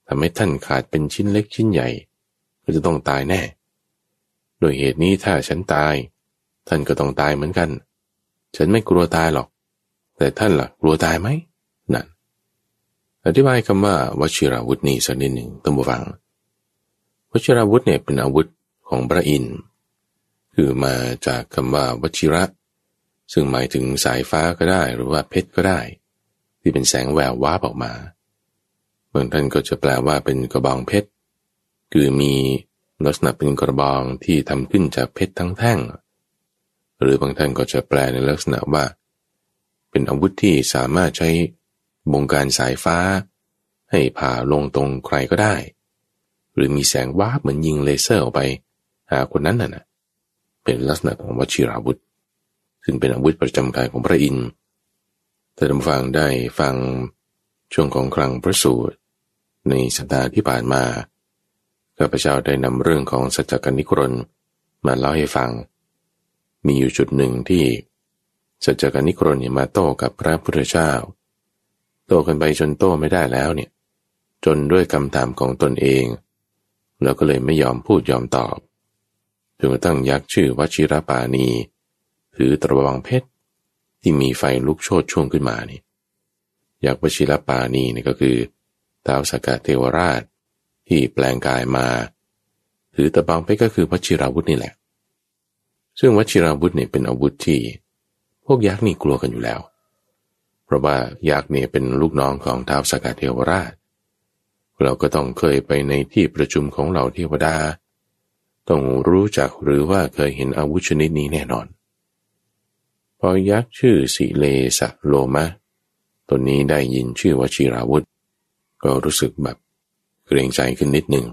ทำให้ท่านขาดเป็นชิ้นเล็กชิ้นใหญ่ ก็จะต้องตายแน่ โดยเหตุนี้ถ้าฉันตาย ท่านก็ต้องตายเหมือนกัน ฉันไม่กลัวตายหรอก แต่ท่านล่ะ กลัวตายไหมนั่นอธิบายคำว่าวชิราวุธนี้สักนิดหนึ่งตั้งฟังวชิราวุธเนี่ยเป็นอาวุธของพระอินทร์คือมาจากคำว่าวชิระ ซึ่งหมายถึงสายฟ้าก็ได้หรือว่าเพชรก็ได้ ที่เป็นแสงแวววาบออกมาบางท่านก็จะแปลว่าเป็นกระบองเพชรคือมีลักษณะเป็นกระบองที่ทำขึ้นจากเพชรทั้งแท่ง หรือบางท่านก็จะแปลในลักษณะว่า เป็นอาวุธที่สามารถใช้บงการสายฟ้า ให้ผ่าลงตรงใครก็ได้ หรือมีแสงวาบเหมือนยิงเลเซอร์ออกไป หาคนนั้นน่ะเป็นลักษณะของวชิราวุธ ซึ่งเป็นอาวุธประจำกายของพระอินทร์ถ้าท่านฟังได้ฟังช่วงของครั้งพระสูตร ในสัปดาห์ที่ผ่านมาข้าพเจ้าได้นำเรื่องของสัจจกนิกรนมาเล่าให้ฟัง มีอยู่จุดหนึ่งที่สัจจกนิกรนมาโต้กับพระพุทธเจ้า โต้กันไปจนโต้ไม่ได้แล้วเนี่ย จนด้วยคำถามของตนเอง แล้วก็เลยไม่ยอมพูดยอมตอบจนกระทั่งยักษ์ชื่อวชิรปานี ถือตะวังเพชรที่มีไฟลุกโชนช่วงขึ้นมานี่ยักษ์วชิรปานีนี่ก็คือท้าวสกกัดเทวราช ที่แปลงกายมา ถือตะบังเพชรก็คือวชิราวุธนี่แหละ ซึ่งวชิราวุธเนี่ยเป็นอาวุธที่ พวกยักษ์นี่กลัวกันอยู่แล้ว เพราะว่ายักษ์เนี่ยเป็นลูกน้องของท้าวสกัดเทวราช เราก็ต้องเคยไปในที่ประชุมของเหล่าเทวดา ต้องรู้จักหรือว่าเคยเห็นอาวุธชนิดนี้แน่นอน พอยักษ์ชื่อสิเลสะโลมะตัวนี้ได้ยินชื่อว่าชีราวุธ ก็รู้สึกแบบเกรงใจขึ้นนิดหนึ่ง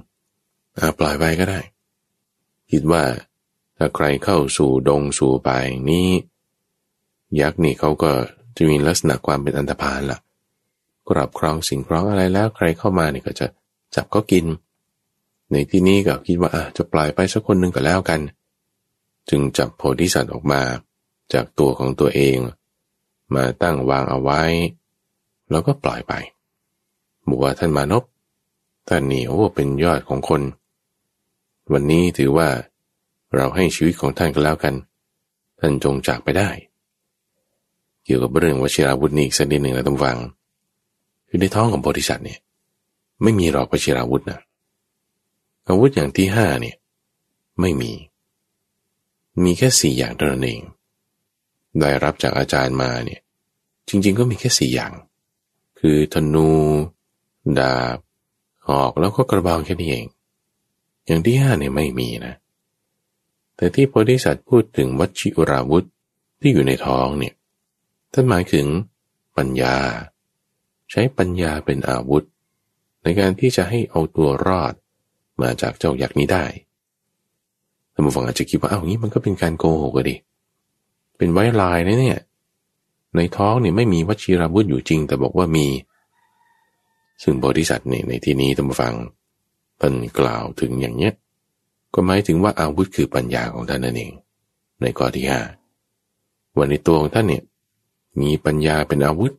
ปล่อยไปก็ได้ คิดว่าถ้าใครเข้าสู่ดงสู่ป่านี้ ยักษ์นี่เขาก็จะมีลักษณะความเป็นอันธพาลละ่ะกรับครองสิ่งครองอะไรแล้วใครเข้ามาเนี่ยก็จะจับก็กิน ในที่นี้ก็คิดว่าจะปล่อยไปสักคนหนึ่งก็แล้วกัน จึงจับโพธิสัตว์ออกมา จากตัวของตัวเอง มาตั้งวางเอาไว้ แล้วก็ปล่อยไปบอกว่าท่านมานพท่านนี่โอ้เป็นยอดของคน วันนี้ถือว่าเราให้ชีวิตของท่านก็แล้วกัน ท่านจงจากไปได้ เกี่ยวกับเรื่องวชิราวุธนี้อีกสักนิดหนึ่งนะต้องฟัง คือในท้องของโพธิสัตว์เนี่ย ไม่มีหรอกวชิราวุธนะอาวุธอย่างที่ห้าเนี่ย ไม่มี มีแค่สี่อย่างเท่านั้นเอง ได้รับจากอาจารย์มาเนี่ยจริง ๆ ก็มีแค่สี่อย่าง คือธนู ดาบ หอกแล้วก็กระบองแค่นี้เอง อย่างที่ห้าเนี่ยไม่มีนะ แต่ที่โพธิสัตว์พูดถึงวัชิราวุธที่อยู่ในท้องเนี่ยท่านหมายถึงปัญญา ใช้ปัญญาเป็นอาวุธ ในการที่จะให้เอาตัวรอดมาจากเจ้ายักษ์นี้ได้ท่านผู้ฟังอาจจะคิดว่าเอางี้มันก็เป็นการโกหกดิเป็นไว้ลายนะเนี่ยในท้องเนี่ยไม่มีวัชิราวุธอยู่จริง แต่บอกว่ามี ซึ่งโพธิสัตว์เนี่ยในที่นี้ท่านผู้ฟังท่านกล่าวถึงอย่างเนี้ยก็หมายถึงว่าอาวุธคือปัญญาของท่านนั่นเอง ในข้อที่ห้าวันในตัวของท่านเนี่ยมีปัญญาเป็นอาวุธ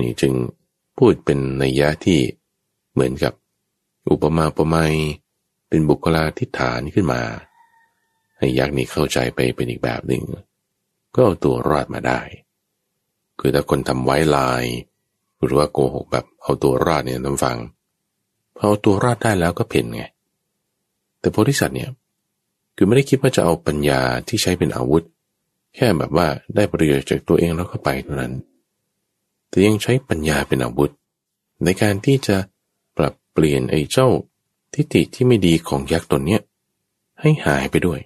นี่จึงพูดเป็นนัยยะที่เหมือนกับ อุปมาประไมยเป็นบุคลาธิฐานขึ้นมา ให้ยักษ์นี่เข้าใจไปเป็นอีกแบบหนึ่ง ก็เอาตัวรอดมาได้ คือถ้าคนทำไว้ลาย หรือว่าโกหกแบบเอาตัวรอดเนี่ยท่านฟังพอเอาตัวรอดได้แล้วก็เพ่นไง แต่โพธิสัตว์เนี่ยคือไม่ได้คิดว่าจะเอาปัญญาที่ใช้เป็นอาวุธ แค่แบบว่าได้ประโยชน์จากตัวเองแล้วก็ไปเท่านั้น แต่ยังใช้ปัญญาเป็นอาวุธ ในการที่จะปรับเปลี่ยนไอ้เจ้าทิฏฐิที่ไม่ดีของยักษ์ตนเนี้ยให้หายไปด้วย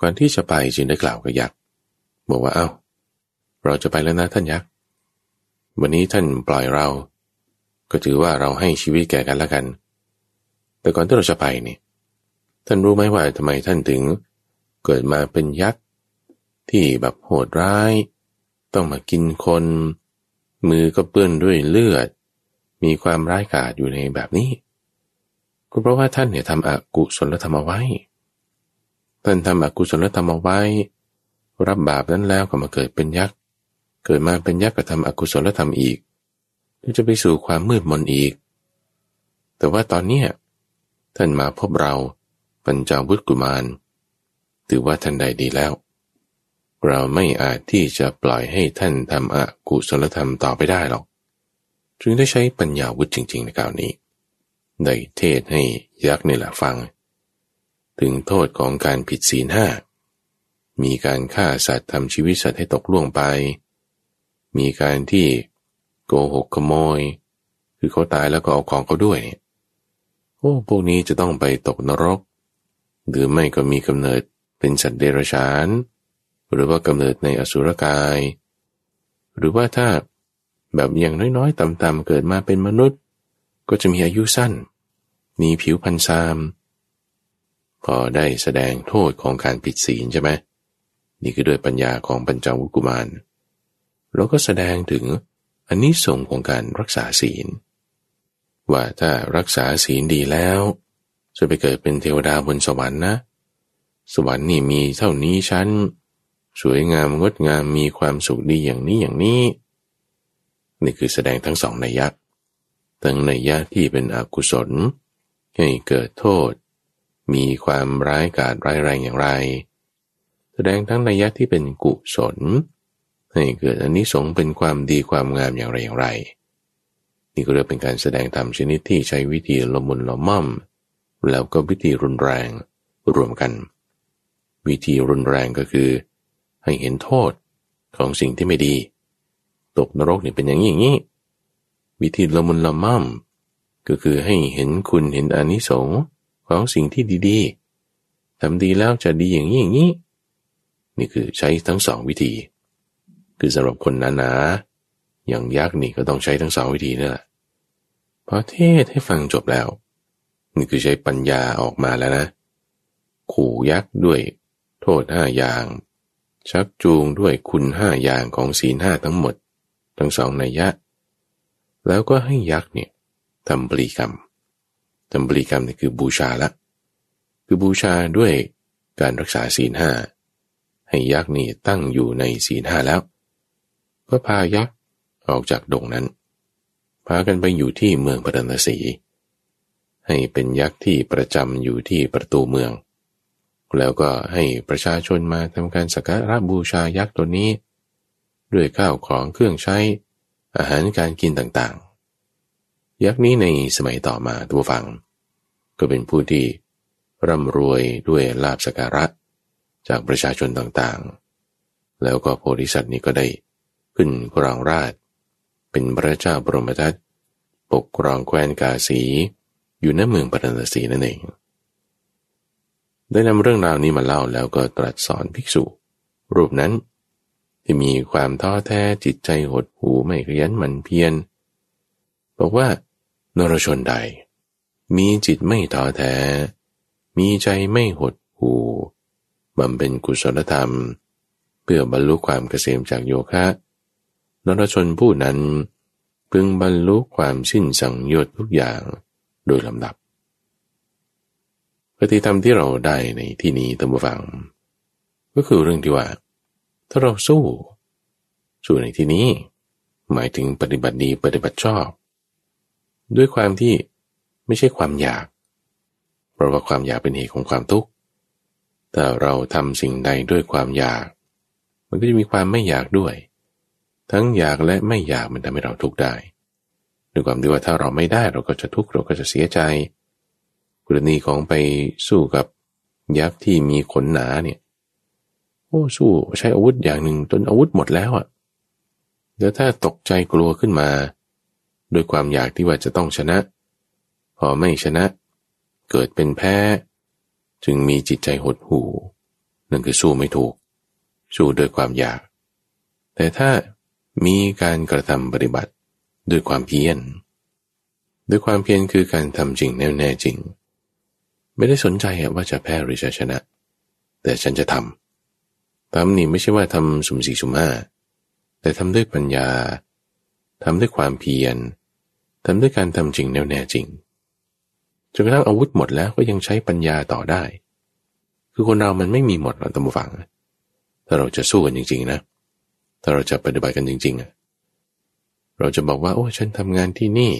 ก่อนที่จะไปจึงได้กล่าวกับยักษ์ บอกว่าเอา้า เราจะไปแล้วนะท่านยักษ์ วันนี้ท่านปล่อยเรา ก็ถือว่าเราให้ชีวิตแก่กันแล้วกัน แต่ก่อนที่เราจะไปเนี่ยท่านรู้ไหมว่าทำไมท่านถึง เกิดมาเป็นยักษ์ที่แบบโหดร้าย ต้องมากินคน มือก็เปื้อนด้วยเลือด มีความร้ายกาจอยู่ในแบบนี้ก็เพราะว่าท่านเนี่ยทำอกุศลธรรมเอาไว้ ท่านทำอกุศลธรรมเอาไว้ รับบาปนั้นแล้วก็มาเกิดเป็นยักษ์ เกิดมาเป็นยักษ์ก็ทำอกุศลธรรมอีกก็จะไปสู่ความมืดมนอีก แต่ว่าตอนนี้ท่านมาพบเราปัญจาวุฒกุมาร ถือว่าท่านใดดีแล้ว เราไม่อาจที่จะปล่อยให้ท่านทำอกุศลธรรมต่อไปได้หรอก จึงได้ใช้ปัญญาวุฒิจริง ๆ ในกล่าวนี้ ได้เทศให้ยักษ์นี่แหละฟัง ถึงโทษของการผิดศีลห้า มีการฆ่าสัตว์ทำชีวิตสัตว์ให้ตกล่วงไป มีการที่โกหกขโมย คือเขาตายแล้วก็เอาของเขาด้วย โอ้พวกนี้จะต้องไปตกนรก หรือไม่ก็มีกำเนิดเป็นสัตว์เดรัจฉาน หรือว่ากำเนิดในอสุรกาย หรือว่าถ้าแบบอย่างน้อยๆต่ำๆเกิดมาเป็นมนุษย์ ก็จะมีอายุสั้น มีผิวพันธ์ซามพอได้แสดงโทษของการผิดศีลใช่ไหม นี่คือด้วยปัญญาของปัญจวุกุมารเราก็แสดงถึงอันนี้ส่งของการรักษาศีล ว่าถ้ารักษาศีลดีแล้ว จะไปเกิดเป็นเทวดาบนสวรรค์นะ สวรรค์นี่มีเท่านี้ชั้น สวยงามงดงามมีความสุขดีอย่างนี้อย่างนี้ นี่คือแสดงทั้งสองนัยยะทั้งนัยยะที่เป็นอกุศล ให้เกิดโทษ มีความร้ายกาจร้ายแรงอย่างไร แสดงทั้งนัยยะที่เป็นกุศล ให้เกิดอนนิสงส์เป็นความดีความงามอย่างไรอย่างไร นี่ก็เรียกเป็นการแสดงธรรมชนิดที่ใช้วิธีละมุนละม่อม แล้วก็วิธีรุนแรงรวมกัน วิธีรุนแรงก็คือ ให้เห็นโทษของสิ่งที่ไม่ดี ตกนรกนี่เป็นอย่างนี้อย่างนี้ วิธีละมุนละม่อม ก็คือให้เห็นคุณเห็นอนิสงส์ของสิ่งที่ดีๆทำดีแล้วจะดีอย่างนี้อย่างนี้ นี่คือใช้ทั้งสองวิธี คือสำหรับคนหนาๆอย่างยักษ์นี่ก็ต้องใช้ทั้งสองวิธีนั่แหละพอเทศให้ฟังจบแล้ว นี่คือใช้ปัญญาออกมาแล้วนะ ขู่ยักษ์ด้วย โทษห้าอย่าง ชักจูงด้วยคุณห้าอย่างของศีลห้าทั้งหมด ทั้งสองนัยยะ แล้วก็ให้ยักษ์เนี่ยทำบริกรรมทำบริกรรมนี่คือบูชาละ คือบูชาด้วยการรักษาศีลห้า ให้ยักษ์นี่ตั้งอยู่ในศีลห้าแล้ว ก็พายักษ์ออกจากดงนั้น พากันไปอยู่ที่เมืองปรณสีให้เป็นยักษ์ที่ประจำอยู่ที่ประตูเมือง แล้วก็ให้ประชาชนมาทำการสักการะบูชายักษ์ตัวนี้ ด้วยข้าวของเครื่องใช้อาหารการกินต่างๆ ยักษ์นี้ในสมัยต่อมาตัวฟัง ก็เป็นผู้ที่ร่ำรวยด้วยลาบสการะ จากประชาชนต่างๆ แล้วก็โพธิสัตว์นี้ก็ได้ขึ้นครองราช เป็นพระเจ้าบรมทัตปกครองแคว้นกาสี อยู่ในเมืองปรณสีนั่นเอง ได้นำเรื่องราวนี้มาเล่าแล้วก็ตรัสสอนภิกษุ รูปนั้นที่มีความท้อแท้จิตใจหดหูไม่ขยันหมั่นเพียรบอกว่านรชนใด มีจิตไม่ท้อแท้ มีใจไม่หด บำเพ็ญกุศลธรรม เพื่อบรรลุความเกษมจากโยคะนรชนผู้นั้นพึงบรรลุความสิ้นสังโยชน์ทุกอย่างโดยลำดับปฏิธรรมที่เราได้ในที่นี้ตั้งฟัง ก็คือเรื่องที่ว่า ถ้าเราสู้ สู้ในที่นี้ หมายถึงปฏิบัติดีปฏิบัติชอบ ด้วยความที่ไม่ใช่ความอยาก เพราะว่าความอยากเป็นเหตุของความทุกข์ แต่เราทำสิ่งใดด้วยความอยาก มันก็จะมีความไม่อยากด้วย ทั้งอยากและไม่อยากมันทำให้เราทุกข์ได้ด้วยความที่ว่าถ้าเราไม่ได้เราก็จะทุกข์เราก็จะเสียใจ กรณีของไปสู้กับยักษ์ที่มีขนหนาเนี่ยโอ้สู้ใช้อาวุธอย่างหนึ่งจนอาวุธหมดแล้วอะ่ะเดี๋ยวถ้าตกใจกลัวขึ้นมา ด้วยความอยากที่ว่าจะต้องชนะ พอไม่ชนะ เกิดเป็นแพ้ จึงมีจิตใจหดหู่นั่นคือสู้ไม่ถูก สู้ด้วยความอยาก แต่ถ้ามีการกระทำปฏิบัติด้วยความเพียรด้วยความเพียรคือการทำจริงแน่แน่จริง ไม่ได้สนใจว่าจะแพ้หรือจะชนะ แต่ฉันจะทำทำนี่ไม่ใช่ว่าทำสุ่มสี่สุ่มห้าแต่ทำด้วยปัญญาทำด้วยความเพียรทำด้วยการทำจริงแน่แน่จริง นกระทั่งอาวุธหมดแล้วก็ยังใช้ปัญญาต่อได้ คือคนเรามันไม่มีหมดหรอกตามฟังถ้าเราจะสู้กันจริง ๆ นะ ถ้าเราจะปฏิบัติกันจริง ๆอะเราจะบอกว่า โอ้ฉันทำงานที่นี่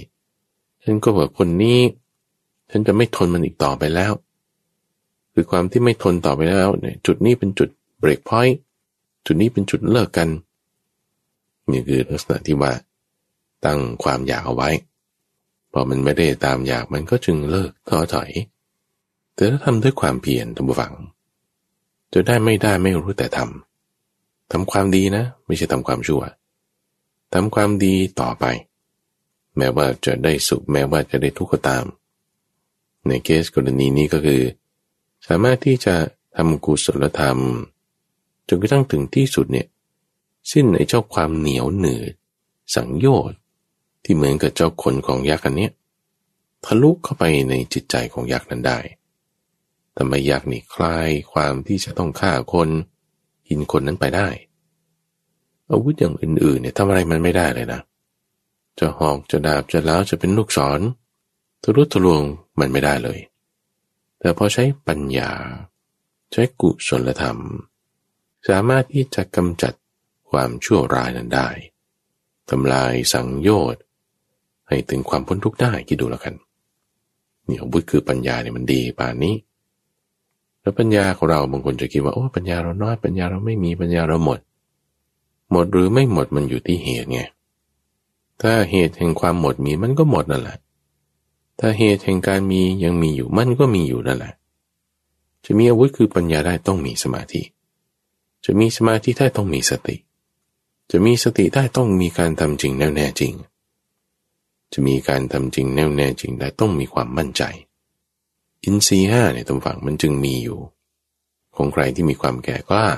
ฉันก็บอกคนนี้ ฉันจะไม่ทนมันอีกต่อไปแล้ว คือความที่ไม่ทนต่อไปแล้วเนี่ยจุดนี้เป็นจุดเบรกพอยต์จุดนี้เป็นจุดเลิกกันนี่คือลักษณะที่ว่าตั้งความอยากเอาไว้ พอมันไม่ได้ตามอยากมันก็จึงเลิกท้อถอย แต่ถ้าทำด้วยความเพียรทำบุฟัง จะได้ไม่ได้ไม่รู้แต่ทำทำความดีนะ ไม่ใช่ทำความชั่วทำความดีต่อไป แม้ว่าจะได้สุขแม้ว่าจะได้ทุกข์ก็ตาม ในเคสกรณีนี้ก็คือ สามารถที่จะทำกุศลธรรมจนกระทั่งถึงที่สุดเนี่ยสิ้นไอ้เจ้าความเหนียวหนืดสังโยชน์ ที่เหมือนกับเจ้าขนของยักษ์อันนี้ทะลุเข้าไปในจิตใจของยักษ์นั้นได้ทำให้ยักษ์นี่คลายความที่จะต้องฆ่าคนกินคนนั้นไปได้ อาวุธอย่างอื่นๆเนี่ยทำอะไรมันไม่ได้เลยนะ จะหอกจะดาบจะล้าวจะเป็นลูกศรทะลุทะลวงมันไม่ได้เลย แต่พอใช้ปัญญา ใช้กุศลธรรม สามารถที่จะกำจัดความชั่วร้ายนั้นได้ทำลายสังโยชน์ ให้ถึงความพ้นทุกข์ได้คิดดูแล้วกันเนี่อาวุธคือปัญญาเนี่ยมันดีป่านนี้ แล้วปัญญาของเราบางคนจะคิดว่าโอ้ปัญญาเราน้อยปัญญาเราไม่มีปัญญาเราหมด หมดหรือไม่หมดมันอยู่ที่เหตุไงถ้าเหตุแห่งความหมดมีมันก็หมดนั่นแหละ ถ้าเหตุแห่งการมียังมีอยู่มันก็มีอยู่นั่นแหละ จะมีอาวุธคือปัญญาได้ต้องมีสมาธิ จะมีสมาธิได้ต้องมีสติ จะมีสติได้ต้องมีการทำจริงแน่แน่จริง จะมีการทำจริงแน่วแน่จริงได้ต้องมีความมั่นใจ อินทรีห้าเนี่ยตรงฝั่งมันจึงมีอยู่ ของใครที่มีความแก่กล้า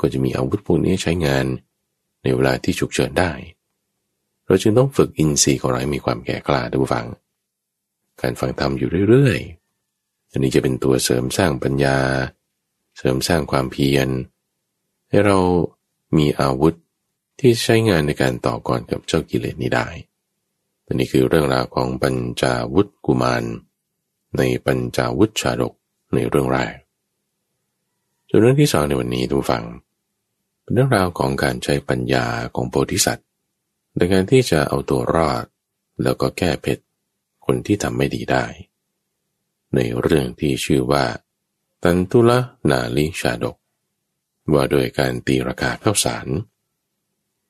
ก็จะมีอาวุธพวกนี้ใช้งานในเวลาที่ฉุกเฉินได้ เราจึงต้องฝึกอินทรีย์ของเราให้มีความแก่กล้าดูฟัง การฟังธรรมอยู่เรื่อยๆ อันนี้จะเป็นตัวเสริมสร้างปัญญา เสริมสร้างความเพียร ให้เรามีอาวุธที่ใช้งานในการต่อกรกับเจ้ากิเลสนี้ได้ อันนี้คือเรื่องราวของปัญจาวุธกุมาร ในปัญจาวุธชาดกในเรื่องแรกส่วนเรื่องที่สองในวันนี้ทุกฝัง เป็นเรื่องราวของการใช้ปัญญาของโพธิสัตว์ในการที่จะเอาตัวรอด แล้วก็แก้เพชรคนที่ทำไม่ดีได้ ในเรื่องที่ชื่อว่า ตันตุละนาลิชาดก ว่าโดยการตีราคาข้าวสาร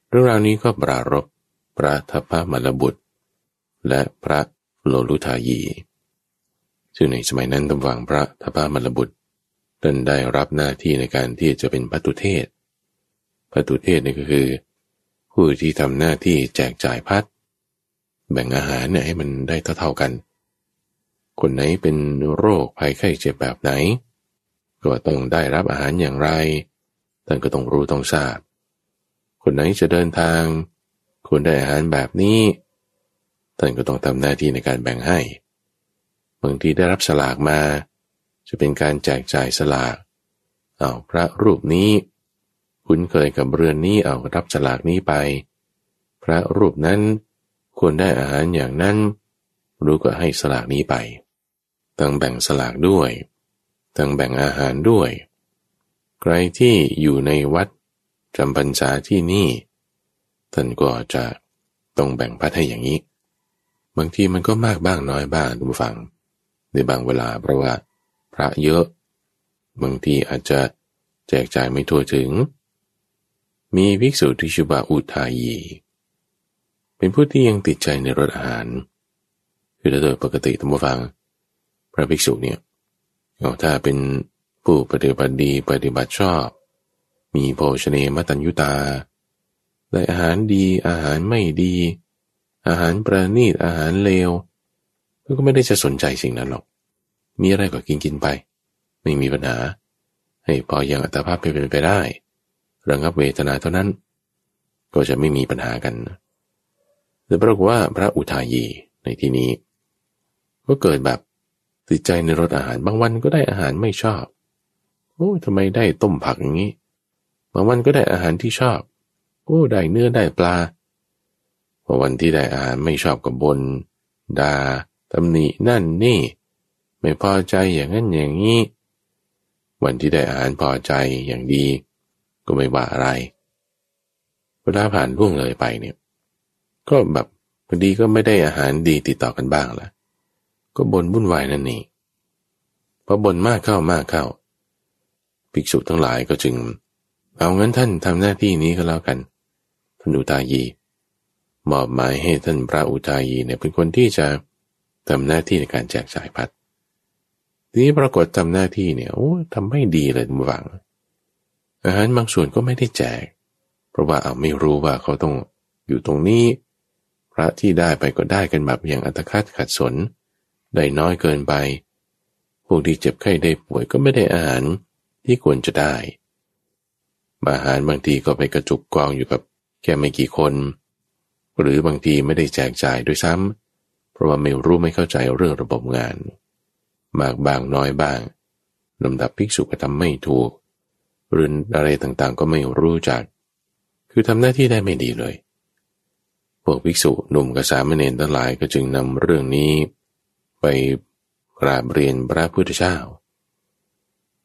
เรื่องราวนี้ก็ปรารบพระทัพพมลบุตร และพระโลลุทายีซึ่งในสมัยนั้นตำวังพระทัพพมลบุตรท่านได้รับหน้าที่ในการที่จะเป็นพัตุเทศพัตุเทศนี่ก็คือ ผู้ที่ทำหน้าที่แจกจ่ายพัดแบ่งอาหารเนี่ยให้มันได้เท่าๆกัน คนไหนเป็นโรคภัยไข้เจ็บแบบไหน ก็ต้องได้รับอาหารอย่างไรท่านก็ต้องรู้ต้องทราบ คนไหนจะเดินทางควรได้อาหารแบบนี้ ท่านก็ต้องทำหน้าที่ในการแบ่งให้บางทีได้รับสลากมา จะเป็นการแจกจ่ายสลากเอาพระรูปนี้ คุ้นเคยกับเรือนนี้เอารับสลากนี้ไป พระรูปนั้นควรได้อาหารอย่างนั้น รู้ก็ให้สลากนี้ไปตั้งแบ่งสลากด้วยตั้งแบ่งอาหารด้วย ใครที่อยู่ในวัดจำพรรษาที่นี่ท่านก็จะต้องแบ่งพัดให้อย่างนี้ บางทีมันก็มากบ้างน้อยบ้างดูฟัง ในบางเวลาเพราะว่าพระเยอะ บางทีอาจจะแจกจ่ายไม่ทั่วถึง มีภิกษุที่ชื่อว่าอุทายี เป็นผู้ที่ยังติดใจในรสอาหาร คือโดยปกติธรรมฟัง พระภิกษุเนี่ยถ้าเป็นผู้ปฏิบัติดีปฏิบัติชอบ มีโภชเนมตัญยุตาได้อาหารดีอาหารไม่ดี อาหารประณีตอาหารเลวก็ไม่ได้จะสนใจสิ่งนั้นหรอก มีอะไรก็กินกินไป ไม่มีปัญหา ให้พอยังอัตภาพเป็นไปได้ ระงับเวทนาเท่านั้น ก็จะไม่มีปัญหากันแต่ปรากฏว่าพระอุทายีในที่นี้ ก็เกิดแบบติดใจในรสอาหารบางวันก็ได้อาหารไม่ชอบ โอ้ทำไมได้ต้มผักอย่างนี้ บางวันก็ได้อาหารที่ชอบ โอ้ได้เนื้อได้ปลา พอวันที่ได้อาหารไม่ชอบกับบนดาตำหนินั่นนี่ ไม่พอใจอย่างนั้นอย่างนี้ วันที่ได้อาหารพอใจอย่างดี ก็ไม่ว่าอะไรเวลาผ่านล่วงเลยไปเนี่ย ก็แบบพอดีก็ไม่ได้อาหารดีติดต่อกันบ้างละก็บนวุ่นวายนั่นนี่พอบนมากเข้ามากเข้า ภิกษุทั้งหลายก็จึง เอางั้นท่านทำหน้าที่นี้ก็แล้วกันท่านอุตายี มอบหมายให้ท่านพระอุตายีเนี่ยเป็นคนที่จะทำหน้าที่ในการแจกจ่ายพัดทีนี้ปรากฏทำหน้าที่เนี่ยโอ้ทำไม่ดีเลยมุวัง อาหารบางส่วนก็ไม่ได้แจก เพราะว่าเอาไม่รู้ว่าเขาต้องอยู่ตรงนี้ พระที่ได้ไปก็ได้กันแบบอย่างอัตคัดขัดสน ได้น้อยเกินไป พวกที่เจ็บไข้ได้ป่วยก็ไม่ได้อาหารที่ควรจะได้อาหารบางทีก็ไปกระจุกกองอยู่กับแค่ไม่กี่คน หรือบางทีไม่ได้แจกจ่ายด้วยซ้ำเพราะว่าไม่รู้ไม่เข้าใจเรื่องระบบงาน มากบางน้อยบ้างลำดับภิกษุก็ทำไม่ถูกหรืออะไรต่างๆ ก็ไม่รู้จัก คือทำหน้าที่ได้ไม่ดีเลย พวกภิกษุหนุ่มกับสามเณรทั้งหลายก็จึงนำเรื่องนี้ ไปกราบเรียนพระพุทธเจ้า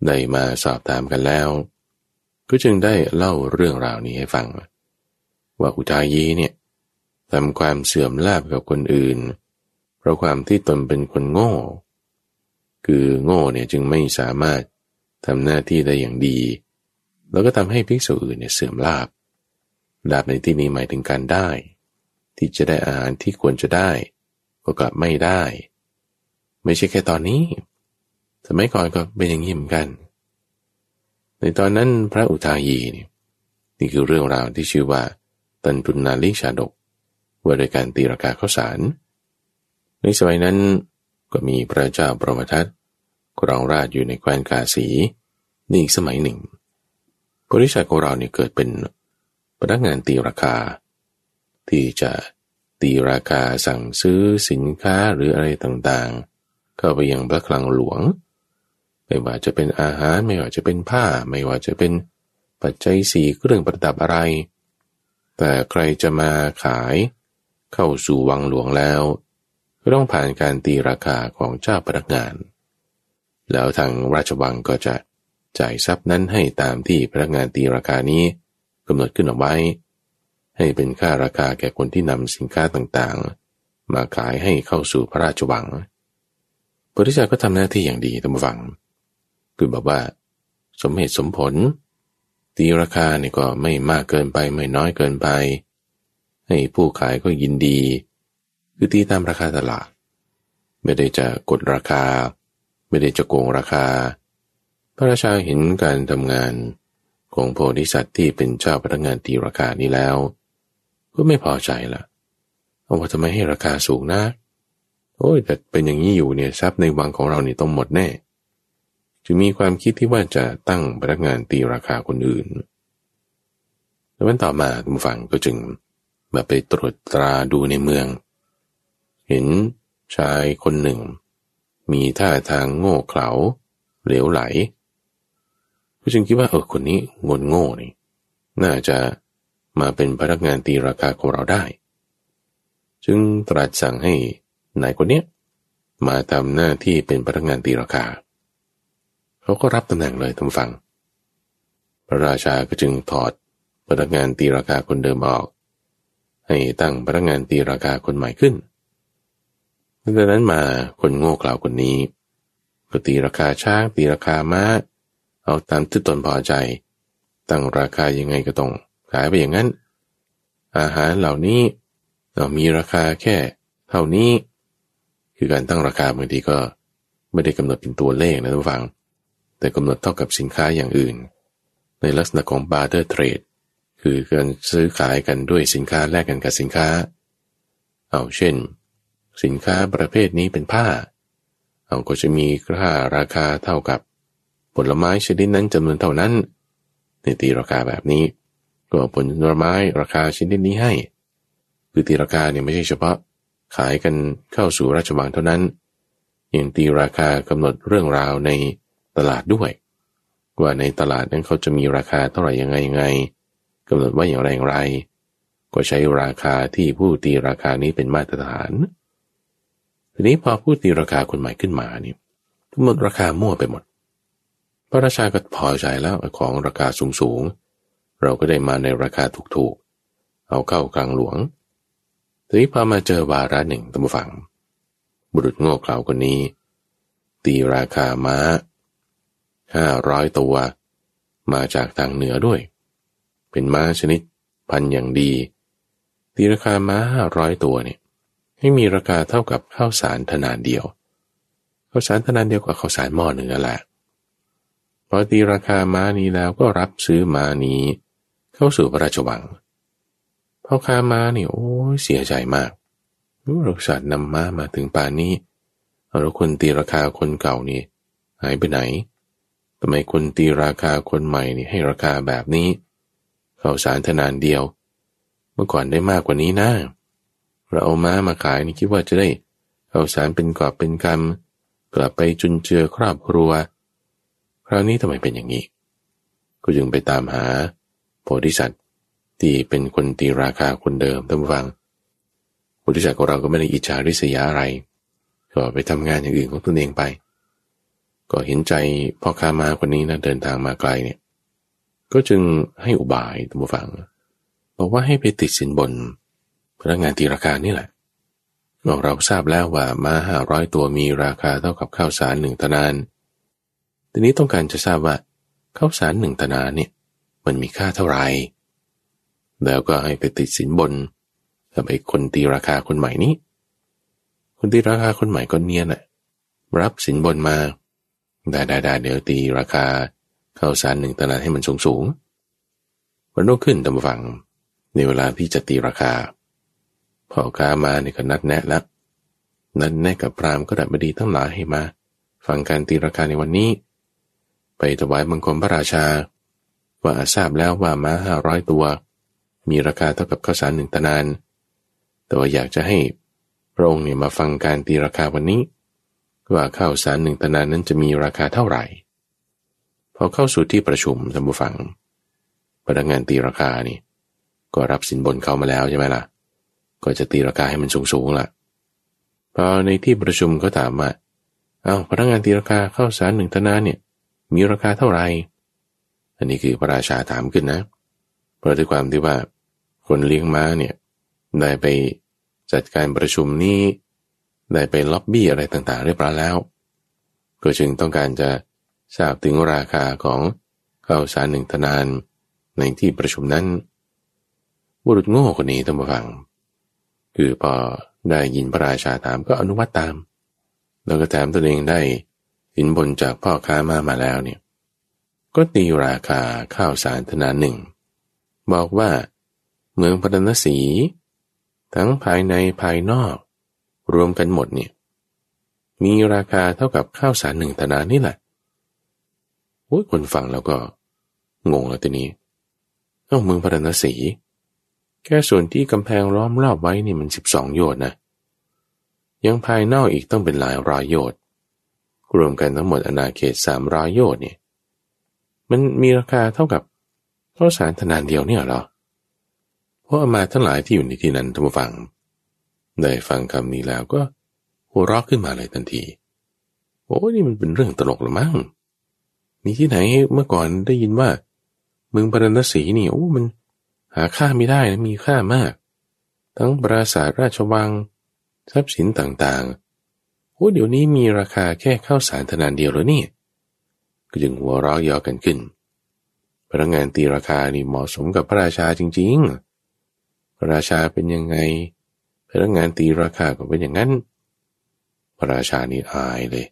ได้มาสอบถามกันแล้ว ก็จึงได้เล่าเรื่องราวนี้ให้ฟัง ว่าอุทายีเนี่ย ทำความเสื่อมลาบกับคนอื่น เพราะความที่ตนเป็นคนโง่ คือโง่เนี่ยจึงไม่สามารถทำหน้าที่ได้อย่างดี แล้วก็ทำให้ภิกษุอื่นเนี่ยเสื่อมลาบลาบในที่นี้หมายถึงการได้ ที่จะได้อาหารที่ควรจะได้ ก็กลับไม่ได้ ไม่ใช่แค่ตอนนี้ สมัยก่อนก็เป็นอย่างนี้เหมือนกัน ในตอนนั้นพระอุทายีนี่นี่คือเรื่องราวที่ชื่อว่า ตันตุนาลิชาดก ว่าโดยการตีราคาข้าวสาร ในสมัยนั้นก็มีพระเจ้าประมทัตครองราชอยู่ในแคว้นกาสีนี่อีกสมัยหนึ่งบริษัทของเราเนี่ยเกิดเป็นพนักงานตีราคา ที่จะตีราคาสั่งซื้อสินค้าหรืออะไรต่างๆ เข้าไปยังพระคลังหลวง ไม่ว่าจะเป็นอาหารไม่ว่าจะเป็นผ้า ไม่ว่าจะเป็นปัจจัยสีเครื่องประดับอะไร แต่ใครจะมาขาย เข้าสู่วังหลวงแล้วก็ต้องผ่านการตีราคาของเจ้าพนักงาน แล้วทางราชวังก็จะจ่ายทรัพย์นั้นให้ตามที่พนักงานตีราคานี้กำหนดขึ้นเอาไว้ ให้เป็นค่าราคาแก่คนที่นำสินค้าต่างๆ มาขายให้เข้าสู่พระราชวังบริษัทก็ทำหน้าที่อย่างดีตามฟัง คือแบบว่า สมเหตุสมผล ตีราคาเนี่ยก็ไม่มากเกินไปไม่น้อยเกินไป ให้ผู้ขายก็ยินดี คือตีตามราคาตลาด ไม่ได้จะกดราคา ไม่ได้จะโกงราคา พระราชาเห็นการทำงานของโพธิสัตว์ที่เป็นเจ้าพนักงานตีราคานี้แล้ว ก็ไม่พอใจละเอาว่าทำไมให้ราคาสูงนะโอ้ยแต่เป็นอย่างนี้อยู่เนี่ยทรัพย์ในวังของเรานี่ต้องหมดแน่ จึงมีความคิดที่ว่าจะตั้งพนักงานตีราคาคนอื่นแล้ววันต่อมาทุกฝั่งก็จึง มาไปตรวจตราดูในเมือง เห็นชายคนหนึ่ง มีท่าทางโง่เขลาเหลวไหลก็จึงคิดว่าเออคนนี้งนโง่นี่ น่าจะมาเป็นพนักงานตีราคาของเราได้ จึงตรัสสั่งให้นายคนนี้มาทำหน้าที่เป็นพนักงานตีราคา เขาก็รับตำแหน่งเลยทุกฝัง พระราชาก็จึงถอดพนักงานตีราคาคนเดิมออก ให้ตั้งพนักงานตีราคาคนใหม่ขึ้นดังนั้นมาคนโง่กล่าวคนนี้ก็ตีราคาช้างตีราคาม้า เอาตามที่ตนพอใจ ตั้งราคายังไงก็ต้องขายไปอย่างนั้น อาหารเหล่านี้เรามีราคาแค่ เท่านี้ คือการตั้งราคาบางทีก็ไม่ได้กำหนดเป็นตัวเลขนะทุกฝัง แต่กำหนดเท่ากับสินค้าอย่างอื่น ในลักษณะของ barter trade คือการซื้อขายกันด้วยสินค้าแลกกันกับสินค้า เอาเช่น สินค้าประเภทนี้เป็นผ้า เอาก็จะมีค่าราคาเท่ากับ ผลไม้ชนิดนั้นจำนวนเท่านั้นในตีราคาแบบนี้ ก็ผลไม้ราคาชนิดนี้ให้ คือตีราคาเนี่ยไม่ใช่เฉพาะ ขายกันเข้าสู่ราชวังเท่านั้นยังตีราคากำหนดเรื่องราวในตลาดด้วย ว่าในตลาดนั้นเขาจะมีราคาเท่าไหร่ยังไงยังไงำหนดว่าอย่างไรอย่างไร ก็ใช้ราคาที่ผู้ตีราคานี้เป็นมาตรฐาน ทีนี้พอผู้ตีราคาคนใหม่ขึ้นมาเนี่ทุกหมดราคามั่วไปหมด พระราชาก็พอใจแล้วของราคาสูงสูงเราก็ได้มาในราคาถูกๆ เอาเข้ากลางหลวง ทีนี้พอมาเจอวาระหนึ่งตั้งฟัง บุรุษโง่เขลาคนนี้ ตีราคาม้าห้าร้อยตัว มาจากทางเหนือด้วย เป็นม้าชนิด พันอย่างดีตีราคาม้าห้าร้อยตัวเนี่ยให้มีราคาเท่ากับข้าวสารธนาเดียวข้าวสารธนาเดียวกับข้าวสารหม้อหนึ่งแหละพอตีราคาม้านี้แล้วก็รับซื้อม้านี้ เข้าสู่พระราชวังพ่อค้าม้านี่โอ้เสียใจมากรู้รสัตว์นำม้ามาถึงป่านนี้เอาแล้วคนตีราคาคนเก่านี่หายไปไหนทำไมคนตีราคาคนใหม่นี่ให้ราคาแบบนี้ ข้าวสารทนานเดียว เมื่อก่อนได้มากกว่านี้นะ เราเอาม้ามาขายนี่คิดว่าจะได้ข้าวสารเป็นกอบเป็นกำกลับไปจุนเจือครอบครัว คราวนี้ทำไมเป็นอย่างนี้ ก็จึงไปตามหาโพธิสัตว์ที่เป็นคนตีราคาคนเดิมท่านฟังโพธิสัตว์ของเราก็ไม่ได้อิจฉาริษยาอะไร ก็ไปทำงานอย่างอื่นของตนเองไป ก็เห็นใจพ่อค้ามาคนนี้นะเดินทางมาไกลเนี่ย ก็จึงให้อุบายท่านผู้ฟัง บอกว่าให้ไปติดสินบน พนักงานตีราคานี่แหละเราทราบแล้วว่ามาห้าร้อยตัวมีราคาเท่ากับข้าวสารหนึ่งตนาน ทีนี้ต้องการจะทราบว่าข้าวสารหนึ่งตนาเนี่ยมันมีค่าเท่าไหร่ แล้วก็ให้ไปติดสินบนกับไอ้คนตีราคาคนใหม่นี้ คนตีราคาคนใหม่ก็เนียนอะรับสินบนมาได้ได้ได้เดี๋ยวตีราคา ข้าวสารหนึ่งตนาให้มันสูงสูงวันรุ่งขึ้นตามฟังในเวลาที่จะตีราคาพ่อค้ามาเนี่ยก็นัดแนะแล้วนัดแนะกับพรามก็ดับดีทั้งหลายให้มา ฟังการตีราคาในวันนี้ ไปถวายบังคมพระราชา ว่าทราบแล้วว่าม้าห้าร้อยตัว มีราคาเท่ากับข้าวสารหนึ่งตนาน แต่ว่าอยากจะให้พระองค์เนี่ยมาฟังการตีราคาวันนี้ ว่าข้าวสารหนึ่งตนานนั้นจะมีราคาเท่าไหร่ พอเข้าสู่ที่ประชุมท่านผู้ฟัง พนักงานตีราคานี่ ก็รับสินบนเขามาแล้วใช่ไหมล่ะ ก็จะตีราคาให้มันสูงสูงละพอในที่ประชุมก็ถามว่าเอา้าพนักงานตีราคาข้าวสารหนึ่งตนาเนี่ย มีราคาเท่าไหร่อันนี้คือพระราชาถามขึ้นนะ เพราะด้วยความที่ว่า คนเลี้ยงม้าเนี่ยได้ไปจัดการประชุมนี้ ได้ไปล็อบบี้อะไรต่างๆ เรียบร้อยแล้ว ก็จึงต้องการจะ ทราบถึงราคาของข้าวสารหนึ่งตนานในที่ประชุมนั้น บุรุษโง่คนนี้ต้องมาฟัง คือพอได้ยินพระราชาถามก็อนุวัตตาม แล้วก็แถมตัวเองได้สินบนจากพ่อค้ามามาแล้วเนี่ย ก็ตีราคาข้าวสารธนาหนึ่ง บอกว่า เมืองพัฒนสี ทั้งภายในภายนอก รวมกันหมดเนี่ย มีราคาเท่ากับข้าวสารหนึ่งธนานี่แหละ อ้ยคนฟังแล้วก็ งงแล้วทีนี้ เอ้าเมืองพัฒนสีแค่ส่วนที่กำแพงล้อมรอบไว้นี่มันสิบสองโยชน์นะ ยังภายนอกอีกต้องเป็นหลายร้อยโยชน์รวมกันทั้งหมดอนาเขตสามร้อยโยชน์เนี่ย มันมีราคาเท่ากับข้าวสารธนานเดียวเนี่ยหรอ เพราะอามาทั้งหลายที่อยู่ในที่นั้นท่านผู้ฟัง ได้ฟังคำนี้แล้วก็หัวเราะขึ้นมาเลยทันที โอ้นี่มันเป็นเรื่องตลกหรือมั้ง มีที่ไหนเมื่อก่อนได้ยินว่า เมืองปรณสีนี่โอ้มันหาค่าไม่ได้นะมีค่ามาก ทั้งปราสาทราชวัง ทรัพย์สินต่างๆโอ้เดี๋ยวนี้มีราคาแค่ข้าวสารธนานเดียวแล้วนี่ก็จึงหัวเราะยอกันขึ้นพนักงานตีราคานี่เหมาะสมกับพระราชาจริงๆพระราชาเป็นยังไงพนักงานตีราคาก็เป็นอย่างนั้น พระราชานี่อายเลย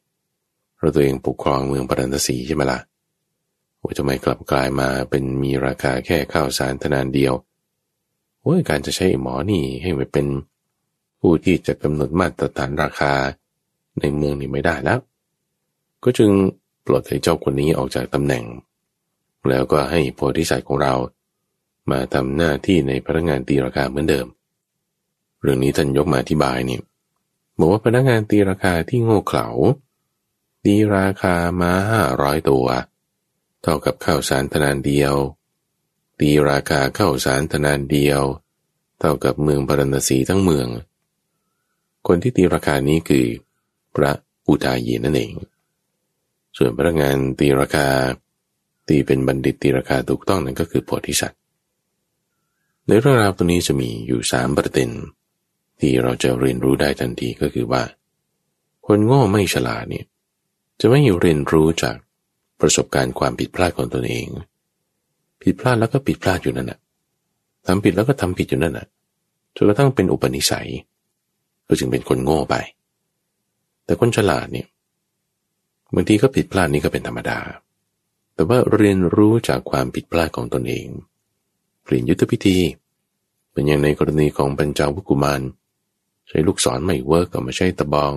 เราตัวเองปกครองเมืองปรันตสีใช่ไหมละ่ะว่าจะไม่กลับกลายมาเป็นมีราคาแค่ข้าวสารธนานเดียวโอ้ยการจะใช้หมอนี่ให้มันเป็นผู้ที่จะกำหนดมาตรฐานราคาในเมืองนี่ไม่ได้แล้ว ก็จึงปลดให้เจ้าคนนี้ออกจากตำแหน่ง แล้วก็ให้โพธิสัตว์ของเรา มาทำหน้าที่ในพนักงานตีราคาเหมือนเดิม เรื่องนี้ท่านยกมาอธิบายนี่บอกว่าพนักงานตีราคาที่โง่เขลา ตีราคามาห้าร้อยตัว เท่ากับข้าวสารธนานเดียวตีราคาข้าวสารธนานเดียว เท่ากับเมืองพารณสีทั้งเมือง คนที่ตีราคานี้คือ พระอุทายีนั่นเอง ส่วนพนักงานตีราคาตีเป็นบัณฑิตตีราคาถูกต้องนั่นก็คือโพธิสัตว์ในเรื่องราวตัวนี้จะมีอยู่สามประเด็นที่เราจะเรียนรู้ได้ทันทีก็คือว่า คนโง่ไม่ฉลาดเนี่ย จะไม่อยู่เรียนรู้จากประสบการณ์ความผิดพลาดของตนเอง ผิดพลาดแล้วก็ผิดพลาดอยู่นั่นแหะทำผิดแล้วก็ทำผิดอยู่นั่นแหะจนกระทั่งเป็นอุปนิสัย ก็จึงเป็นคนโง่ไป แต่คนฉลาดเนี่ยบางทีก็ผิดพลาดนี่ก็เป็นธรรมดา แต่ว่าเรียนรู้จากความผิดพลาดของตนเอง เปลี่ยนยุทธพิธี เป็นอย่างในกรณีของปัญจาวุกุมารใช้ลูกศรไม่เวิร์กก็มาใช้ตะบอง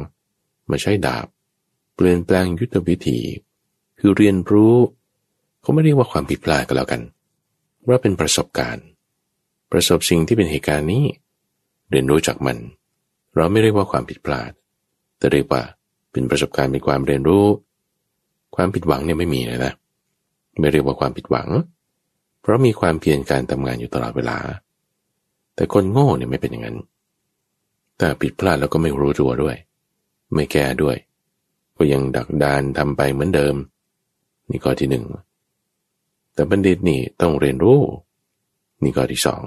มาใช้ดาบ เปลี่ยนแปลงยุทธวิธี คือเรียนรู้เขาไม่เรียกว่าความผิดพลาดก็แล้วกันว่าเป็นประสบการณ์ ประสบสิ่งที่เป็นเหตุการณ์นี้ เรียนรู้จากมัน เราไม่เรียกว่าความผิดพลาด แต่เรียกว่าเป็นประสบการณ์เป็นความเรียนรู้ ความผิดหวังเนี่ยไม่มีเลยนะ ไม่เรียกว่าความผิดหวัง เพราะมีความเพียรการทำงานอยู่ตลอดเวลา แต่คนโง่เนี่ยไม่เป็นอย่างนั้น แต่ผิดพลาดแล้วก็ไม่รู้ตัวด้วย ไม่แก้ด้วย ก็ยังดักดานทำไปเหมือนเดิม นี่ข้อที่หนึ่งแต่บัณฑิตนี่ต้องเรียนรู้ นี่ข้อที่สอง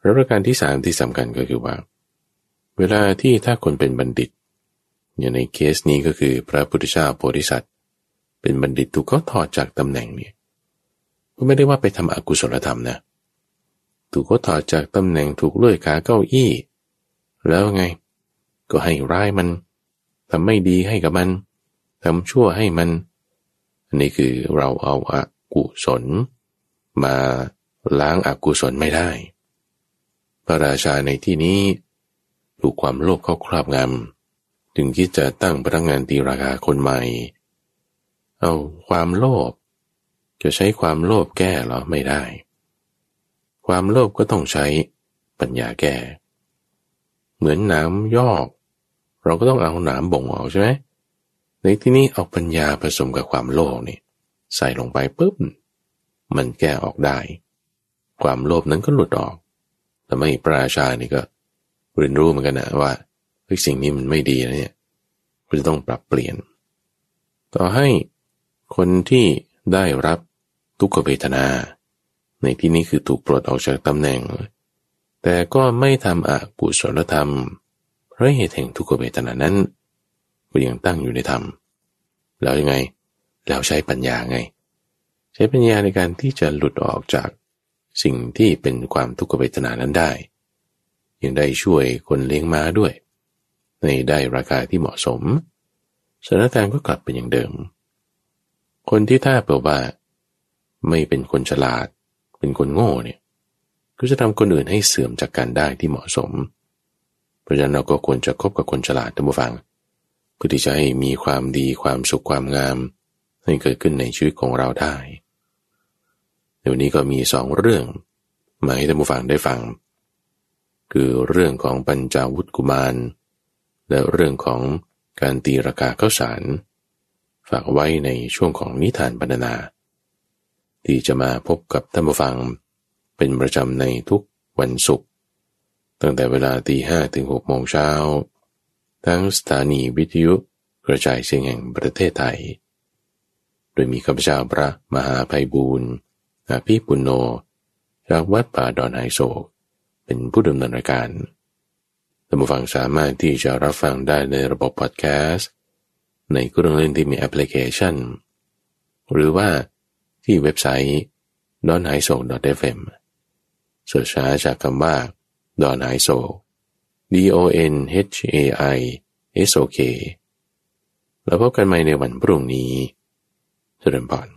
แล้วประการที่สามที่สำคัญก็คือว่า เวลาที่ถ้าคนเป็นบัณฑิตอย่างในเคสนี้ก็คือพระพุทธเจ้าโพธิสัตว์ เป็นบัณฑิตถูกเขาถอดจากตำแหน่งเนี่ยก็ไม่ได้ว่าไปทำอกุศลธรรมนะถูกเขาถอดจากตำแหน่งถูกเลื่อยขาเก้าอี้ แล้วไง ก็ให้ร้ายมัน ทำไม่ดีให้กับมันทำชั่วให้มันนี่คือเราเอาอากุศล มาล้างอากุศลไม่ได้ พระราชาในที่นี้ถูกความโลภเข้าครอบงำจึงคิดจะตั้งพนักงานตีราคาคนใหม่ เอาความโลภจะใช้ความโลภแก้หรอไม่ได้ ความโลภก็ต้องใช้ปัญญาแก้ เหมือนน้ำยอก เราก็ต้องเอาหนามบ่งออกใช่ไหมในที่นี้เอาปัญญาผสมกับความโลภนี่ใส่ลงไปปุ๊บมันแก้ออกได้ ความโลภนั้นก็หลุดออกแต่ไม่ปราชานี่ก็เรียนรู้เหมือนกันนะว่าเฮ้ยสิ่งนี้มันไม่ดีนะเนี่ยก็จะต้องปรับเปลี่ยน ต่อให้คนที่ได้รับทุกขเวทนา ในที่นี้คือถูกปลดออกจากตำแหน่ง แต่ก็ไม่ทำอกุศลธรรม เพราะเหตุแห่งทุกขเวทนานั้นก็ยังตั้งอยู่ในธรรม แล้วยังไง แล้วใช้ปัญญาไง ใช้ปัญญาในการที่จะหลุดออกจากสิ่งที่เป็นความทุกขเวทนานั้นได้ ยังได้ช่วยคนเลี้ยงม้าด้วย ในได้ราคาที่เหมาะสมสถานการณ์ก็กลับเป็นอย่างเดิม คนที่ถ้าเปล่าว่า ไม่เป็นคนฉลาด เป็นคนโง่เนี่ย ก็จะทำคนอื่นให้เสื่อมจากการได้ที่เหมาะสม เพราะฉะนั้นเราก็ควรจะคบกับคนฉลาดท่านผู้ฟัง เพื่อที่จะให้มีความดีความสุขความงาม ให้เกิดขึ้นในชีวิตของเราได้เดี๋ยวนี้ก็มีสองเรื่องมาให้ท่านผู้ฟังได้ฟัง คือเรื่องของปัญจาวุฒกุมาร และเรื่องของการตีราคาข้าวสาร ฝากไว้ในช่วงของนิทานบรรณนาที่จะมาพบกับท่านผู้ฟังเป็นประจำในทุกวันศุกร์ ตั้งแต่เวลาตีห้ถึงหกโมงเช้า ทั้งสถานีวิทยุกระจายเสียงแห่งประเทศไทย โดยมีข้าพเจ้าพระมหาภัยบูรณ์อาภีปุณโญจากวัดป่าดอนไฮโศก เป็นผู้ดำเนินรายการท่านผู้ฟังสามารถที่จะรับฟังได้ในระบบพอดแคสต์ ในเครื่องเล่นที่มีแอปพลิเคชัน หรือว่าที่เว็บไซต์ d o n h a i s o fm เสิร์ชหาจากคำว่า ดอนไฮโซ D O N H A I S O K แล้วพบกันใหม่ในวันพรุ่งนี้เจริญพร